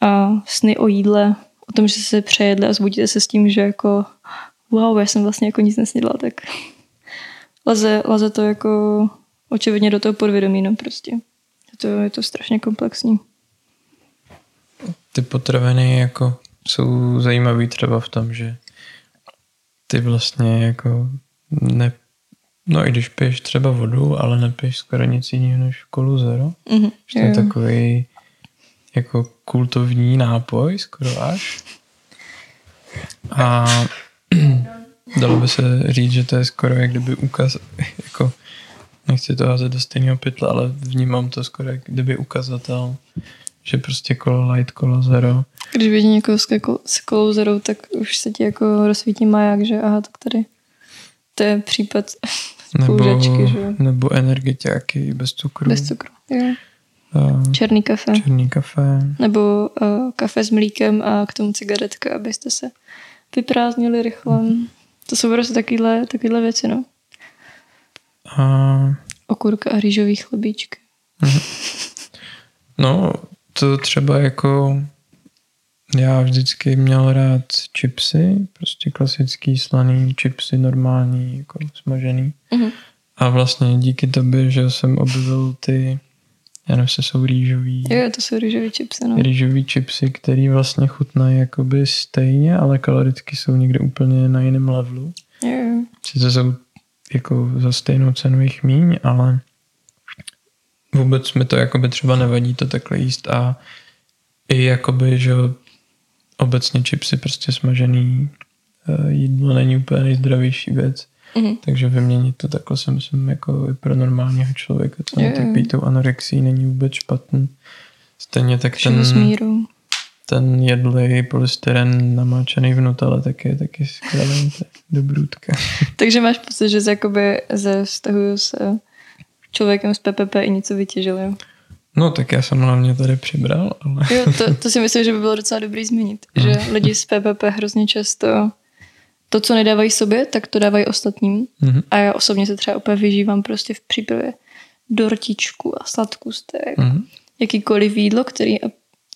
A sny o jídle, o tom, že se přejedli a zbudíte se s tím, že jako wow, já jsem vlastně jako nic nesnědla, tak [LAUGHS] leze, leze to jako očividně do toho podvědomí, no prostě. Je to, je to strašně komplexní. Ty potraviny jako jsou zajímavý třeba v tom, že ty vlastně jako ne, No i když piješ třeba vodu, ale nepiješ skoro nic jiného než kolu zero. Mhm, To je takový jako kultovní nápoj, skoro až. A [CLEARS THROAT] dalo by se říct, že to je skoro jak kdyby ukaz, jako nechci to házet do stejného pytle, ale vnímám to skoro jak kdyby ukazatel, že prostě kolo light, kolo zero. Když vidí někoho s, kol- s kolou zerou, tak už se ti jako rozsvítí maják, že aha, tak tady to je případ [LAUGHS] Nebo, že nebo energetiáky bez cukru. Bez cukru. Jo. A Černý kafe. černý kafe. Nebo uh, kafe s mlíkem a k tomu cigaretka, abyste se vyprázdnili rychle. To jsou prostě takovýhle, takovýhle věci, no. A Okurka a rýžový chlebíčky. No, to třeba jako já vždycky měl rád chipsy, prostě klasický slaný chipsy, normální, jako smažený. Mhm. A vlastně díky tobě, že jsem objevil ty, já nevím, jestli jsou rýžový, Jo, to jsou rýžový chipsy, no. rýžový chipsy, který vlastně chutnají jakoby stejně, ale kaloricky jsou někde úplně na jiném levelu. Jo, jo. Sice jsou jako za stejnou cenu jich míň, ale vůbec mi to jakoby třeba nevadí to takhle jíst a i jakoby, že obecně chipsy prostě smažený eh, jídlo není úplně nejzdravější věc. Mhm. Takže vyměnit to takhle si myslím jako i pro normálního člověka, co jo. netrpí tou anorexí, není vůbec špatný. Stejně tak ten, ten jedlý polystyren namáčený v nutele taky je taky skvělý, to je dobrůdka. [LAUGHS] Takže máš pocit, že jsi jakoby ze vztahu s eh, člověkem z PPP i něco vytěžil, jo? No tak já jsem hlavně tady přibral, ale Jo, to, to si myslím, že by bylo docela dobrý zmínit, že lidi z PPP hrozně často to, co nedávají sobě, tak to dávají ostatním. Mhm. A já osobně se třeba úplně vyžívám prostě v přípravě dortičku a sladkustek, Mhm. jakýkoliv jídlo, který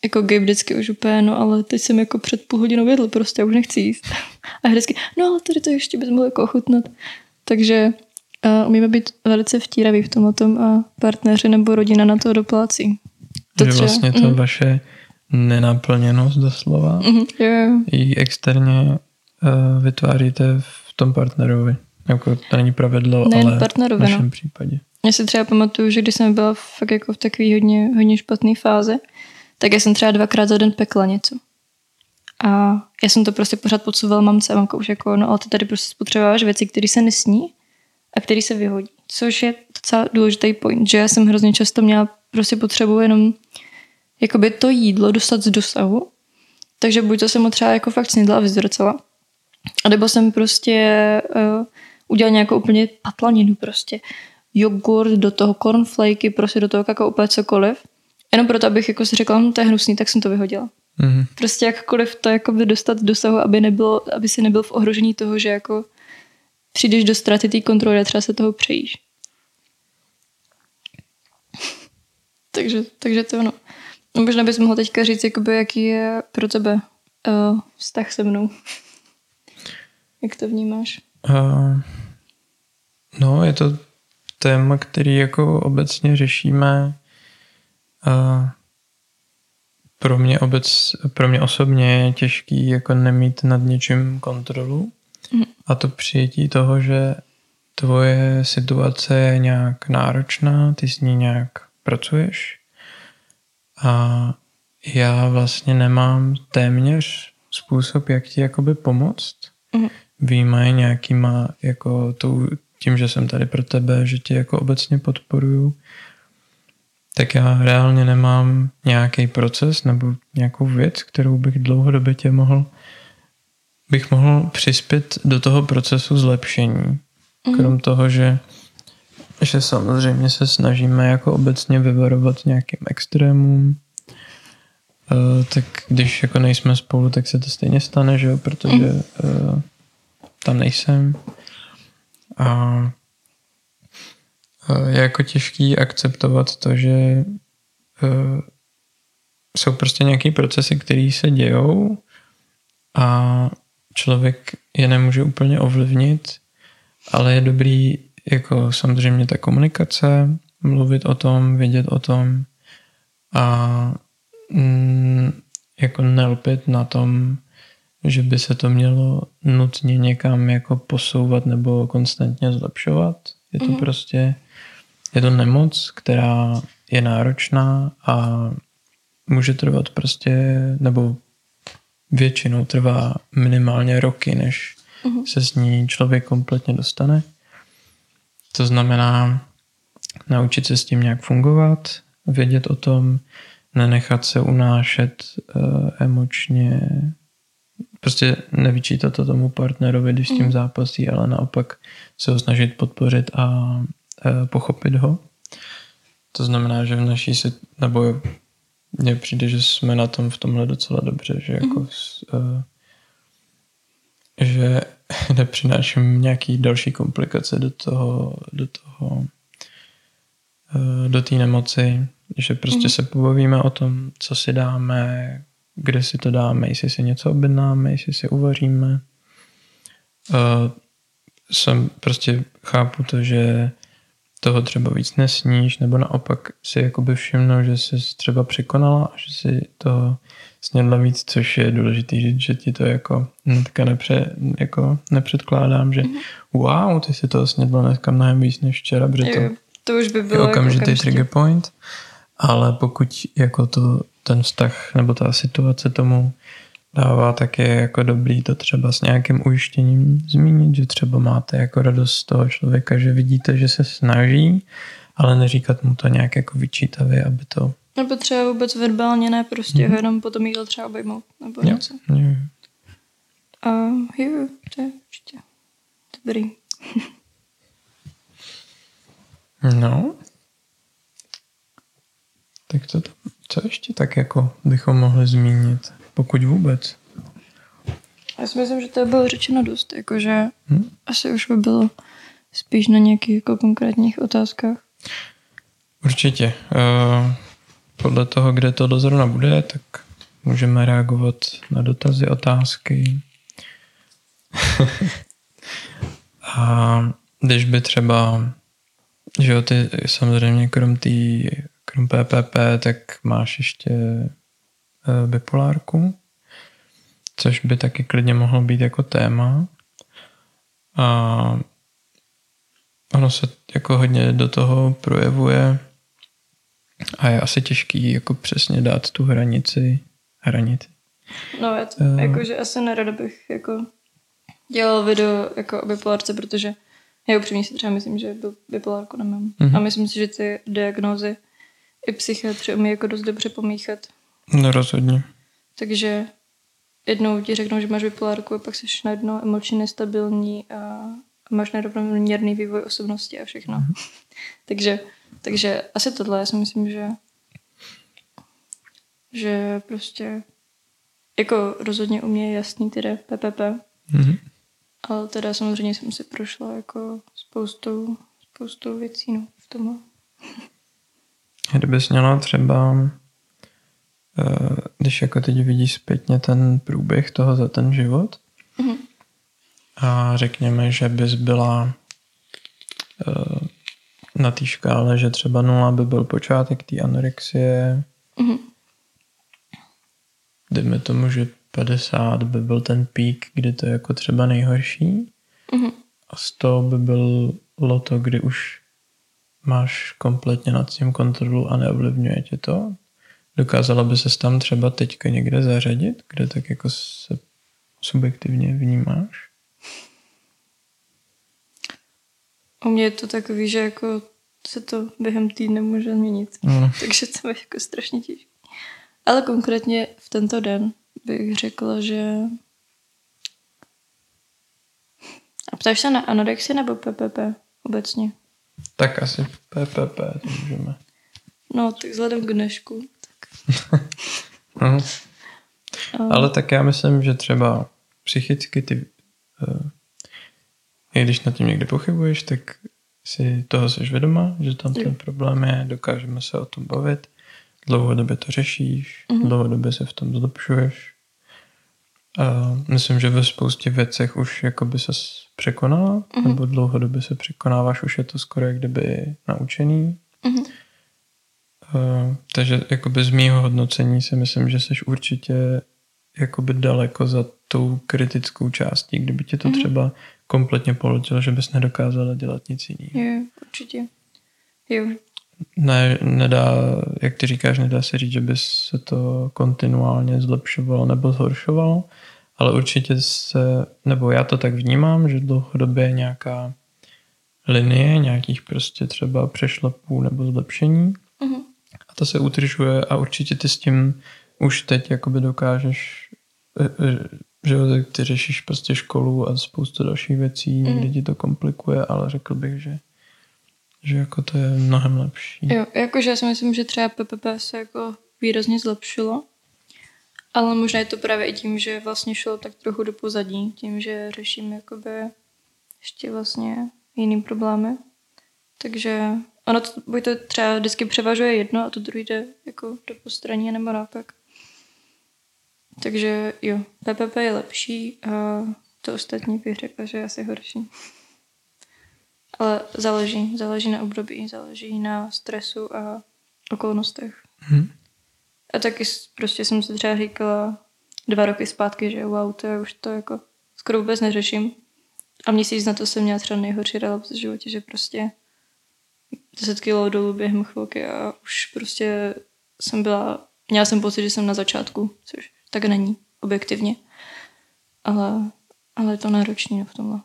jako gay vždycky už úplně, no ale teď jsem jako před půl hodinou jedl, prostě já už nechci jíst. [LAUGHS] A vždycky, no ale tady to ještě bys mohl jako ochutnat. Takže uh, umíme být velice vtíraví v tomhle a partneři nebo rodina na to doplácí. To že třeba- vlastně to Mhm. vaše nenaplněnost doslova Mhm, jo, jo. ji externě uh, vytváříte v tom partnerovi. Jako to není pravidlo, Nejen ale partnerovi, v našem no. případě. Já si třeba pamatuju, že když jsem byla fakt jako v takové hodně, hodně špatné fázi, tak já jsem třeba dvakrát za den pekla něco. A já jsem to prostě pořád podsouvala mamce a mamka už jako, no ale ty tady prostě spotřebováš věci, které se nesní a které se vyhodí. Což je docela důležitý point, že já jsem hrozně často měla prostě potřebu jenom jakoby to jídlo dostat z dosahu, takže buď to jsem ho třeba jako fakt snědla a vyzvracela, a nebo jsem prostě uh, udělala nějakou úplně patlaninu prostě. Jogurt, do toho cornflakey, prostě do toho kakao, úplně cokoliv. Jenom proto, abych jako si řekla, hm, to je hnusný, tak jsem to vyhodila. Mhm. Prostě jakkoliv to jakoby dostat do dosahu, aby, nebylo, aby si nebyl v ohrožení toho, že jako přijdeš do ztráty té kontroly a třeba se toho přejíš. [LAUGHS] takže, takže to ono. No, možná bys mohl teďka říct, jakoby, jaký je pro tebe uh, vztah se mnou. [LAUGHS] Jak to vnímáš? Uh, no, je to téma, který jako obecně řešíme. Uh, pro mě, obec, pro mě osobně je těžký jako nemít nad něčím kontrolu. A to přijetí toho, že tvoje situace je nějak náročná, ty s ní nějak pracuješ a já vlastně nemám téměř způsob, jak ti jakoby pomoct. Mhm. Výjímaje nějakýma, jako tou, tím, že jsem tady pro tebe, že tě jako obecně podporuju, tak já reálně nemám nějaký proces nebo nějakou věc, kterou bych dlouhodobě tě mohl bych mohl přispět do toho procesu zlepšení. Krom toho, že, že samozřejmě se snažíme jako obecně vyvarovat nějakým extrémům, eh, tak když jako nejsme spolu, tak se to stejně stane, že jo, protože eh, tam nejsem. A eh, je jako těžký akceptovat to, že jsou prostě nějaký procesy, které se dějou a člověk je nemůže úplně ovlivnit, ale je dobrý jako samozřejmě ta komunikace, mluvit o tom, vědět o tom a mm, jako nelpit na tom, že by se to mělo nutně někam jako posouvat nebo konstantně zlepšovat. Je to mm-hmm. prostě, je to nemoc, která je náročná a může trvat prostě, nebo většinou trvá minimálně roky, než mm-hmm. se s ní člověk kompletně dostane. To znamená naučit se s tím nějak fungovat, vědět o tom, nenechat se unášet uh, emočně, prostě nevyčítat to tomu partnerovi, když s tím mhm. zápasí, ale naopak se ho snažit podpořit a uh, pochopit ho. To znamená, že v naší nebo mně přijde, že jsme na tom v tomhle docela dobře, že jako mm. uh, že [LAUGHS] nepřináším nějaký další komplikace do toho, do toho, uh, do té nemoci, že prostě mm. se pobavíme o tom, co si dáme, kde si to dáme, jestli si něco objednáme, jestli si uvaříme. Uh, jsem prostě chápu to, že toho třeba víc nesníš, nebo naopak si jakoby všimnou, že jsi třeba překonala a že si to snědla víc, což je důležitý říct, že ti to jako hnedka nepře, jako nepředkládám, že mm-hmm. wow, ty si to snědla dneska mnohem víc než včera, protože to, to už by bylo je okamžitý jako okamžitý trigger point, ale pokud jako to, ten vztah nebo ta situace tomu dává, tak je jako dobrý to třeba s nějakým ujištěním zmínit, že třeba máte jako radost z toho člověka, že vidíte, že se snaží, ale neříkat mu to nějak jako vyčítavě, aby to... Nebo třeba vůbec verbálně, ne prostě hmm. jenom potom jídlo třeba obejmout, nebo jo. něco. Jo. A jo, to je určitě dobrý. [LAUGHS] no. Tak co, to, co ještě tak jako bychom mohli zmínit? Pokud vůbec. Já si myslím, že to bylo řečeno dost, jakože hmm? asi už by bylo spíš na nějakých jako konkrétních otázkách. Určitě. Uh, podle toho, kde to zrovna bude, tak můžeme reagovat na dotazy, otázky. [LAUGHS] a když by třeba, že jo, ty samozřejmě krom tý, krom PPP, tak máš ještě Eh, bipolárku, což by taky klidně mohlo být jako téma. A ono se jako hodně do toho projevuje a je asi těžký jako přesně dát tu hranici. Hranici. No, já to, uh, jakože asi nerada bych jako dělal video jako o bipolárce, protože já upřímně si třeba myslím, že bipolárku nemám. Uh-huh. A myslím si, že ty diagnózy i psychiatři umí jako dost dobře pomíchat. No rozhodně. Takže jednou ti řeknou, že máš bipolárku a pak jsi najednou emočně nestabilní a máš nerovnoměrný vývoj osobnosti a všechno. Mm. [LAUGHS] takže, takže asi tohle, já si myslím, že že prostě jako rozhodně u mě je jasný teda PPP, mm-hmm. ale teda samozřejmě jsem si prošla jako spoustou, spoustou věcí no, v tomhle. Kdybys měla třeba když jako teď vidíš zpětně ten průběh toho za ten život mm-hmm. a řekněme, že bys byla eh, na té škále, že třeba nula by byl počátek té anorexie, mm-hmm. dejme tomu, že 50 by byl ten pík, kdy to je jako třeba nejhorší mm-hmm. a 100 by bylo to, kdy už máš kompletně nad tím kontrolu a neovlivňuje tě to, Dokázala by se tam třeba teďka někde zařadit, kde tak jako se subjektivně vnímáš? U mě je to takový, že jako se to během týdne může změnit. No. [LAUGHS] Takže to je jako strašně těžké. Ale konkrétně v tento den bych řekla, že a ptáš se na anorexii nebo PPP obecně? Tak asi PPP to můžeme. No, tak vzhledem k dnešku, [LAUGHS] no. Ale tak já myslím, že třeba psychicky ty, uh, i když nad tím někdy pochybuješ, tak si toho jsi vědoma, že tam ten problém je, dokážeme se o tom bavit, dlouhodobě to řešíš, mm-hmm. dlouhodobě se v tom zlepšuješ. A myslím, že ve spoustě věcech už jakoby se překonala, mm-hmm. nebo dlouhodobě se překonáváš, už je to skoro jak kdyby naučený. Mm-hmm. Uh, takže jakoby z mýho hodnocení si myslím, že jsi určitě jakoby daleko za tou kritickou částí, kdyby tě to Mhm. třeba kompletně položilo, že bys nedokázala dělat nic jiného. Jo, určitě. Jo, Ne, nedá, jak ty říkáš, nedá se říct, že by se to kontinuálně zlepšovalo nebo zhoršovalo, ale určitě se, nebo já to tak vnímám, že dlouhodobě je nějaká linie, nějakých prostě třeba přešlapů nebo zlepšení Mhm. A to se udržuje a určitě ty s tím už teď jakoby dokážeš, eh, eh, že ty řešíš prostě školu a spoustu dalších věcí, Mhm. kdy ti to komplikuje, ale řekl bych, že že jako to je mnohem lepší. Jo, jakože já si myslím, že třeba PPP se jako výrazně zlepšilo, ale možná je to právě i tím, že vlastně šlo tak trochu do pozadí, tím, že řeším jakoby ještě vlastně jiný problémy. Takže ono to, buď to třeba vždycky převažuje jedno a to druhé jde jako do postraní nebo naopak. Takže jo, PPP je lepší a to ostatní bych řekla, že je asi horší. Ale záleží, záleží na období, záleží na stresu a okolnostech. Hm? A taky prostě jsem si třeba říkala dva roky zpátky, že wow, to je už to jako skoro vůbec neřeším. A měsíc na to jsem měla třeba nejhorší relaps v životě, že prostě 10 kilo dolů během chvilky a už prostě jsem byla, měla jsem pocit, že jsem na začátku, což tak není, objektivně. Ale, ale je to náročný no, v tomhle.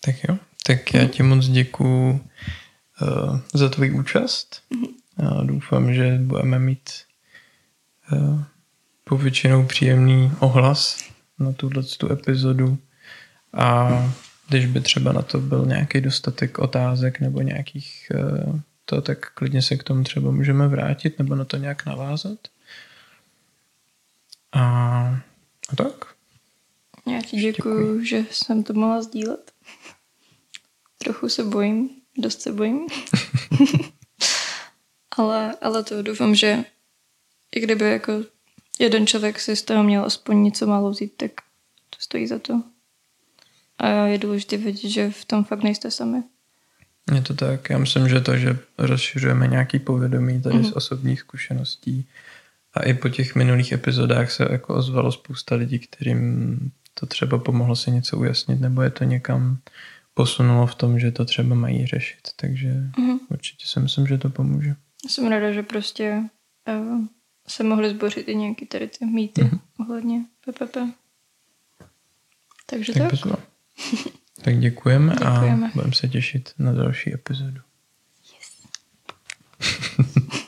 Tak jo, tak já ti moc děkuju uh, za tvůj účast. A doufám, že budeme mít uh, povětšinou příjemný ohlas na tuhle tu epizodu a když by třeba na to byl nějaký dostatek otázek nebo nějakých uh, to, tak klidně se k tomu třeba můžeme vrátit nebo na to nějak navázat. A, a tak. Já ti děkuju, že jsem to mohla sdílet. [LAUGHS] Trochu se bojím, dost se bojím. [LAUGHS] ale, ale to doufám, že i kdyby jako jeden člověk si z toho měl aspoň něco málo vzít, tak to stojí za to. A je důležité vědět, že v tom fakt nejste sami. Je to tak. Já myslím, že to, že rozšiřujeme nějaký povědomí tady Mhm. z osobních zkušeností a i po těch minulých epizodách se jako ozvalo spousta lidí, kterým to třeba pomohlo si něco ujasnit, nebo je to někam posunulo v tom, že to třeba mají řešit. Takže Mhm. určitě si myslím, že to pomůže. Jsem ráda, že prostě uh, se mohly zbořit i nějaký tady ty mýty Mhm. ohledně PPP. Takže Tak, tak. [LAUGHS] Tak děkujeme, děkujeme. a budeme se těšit na další epizodu. Yes. [LAUGHS]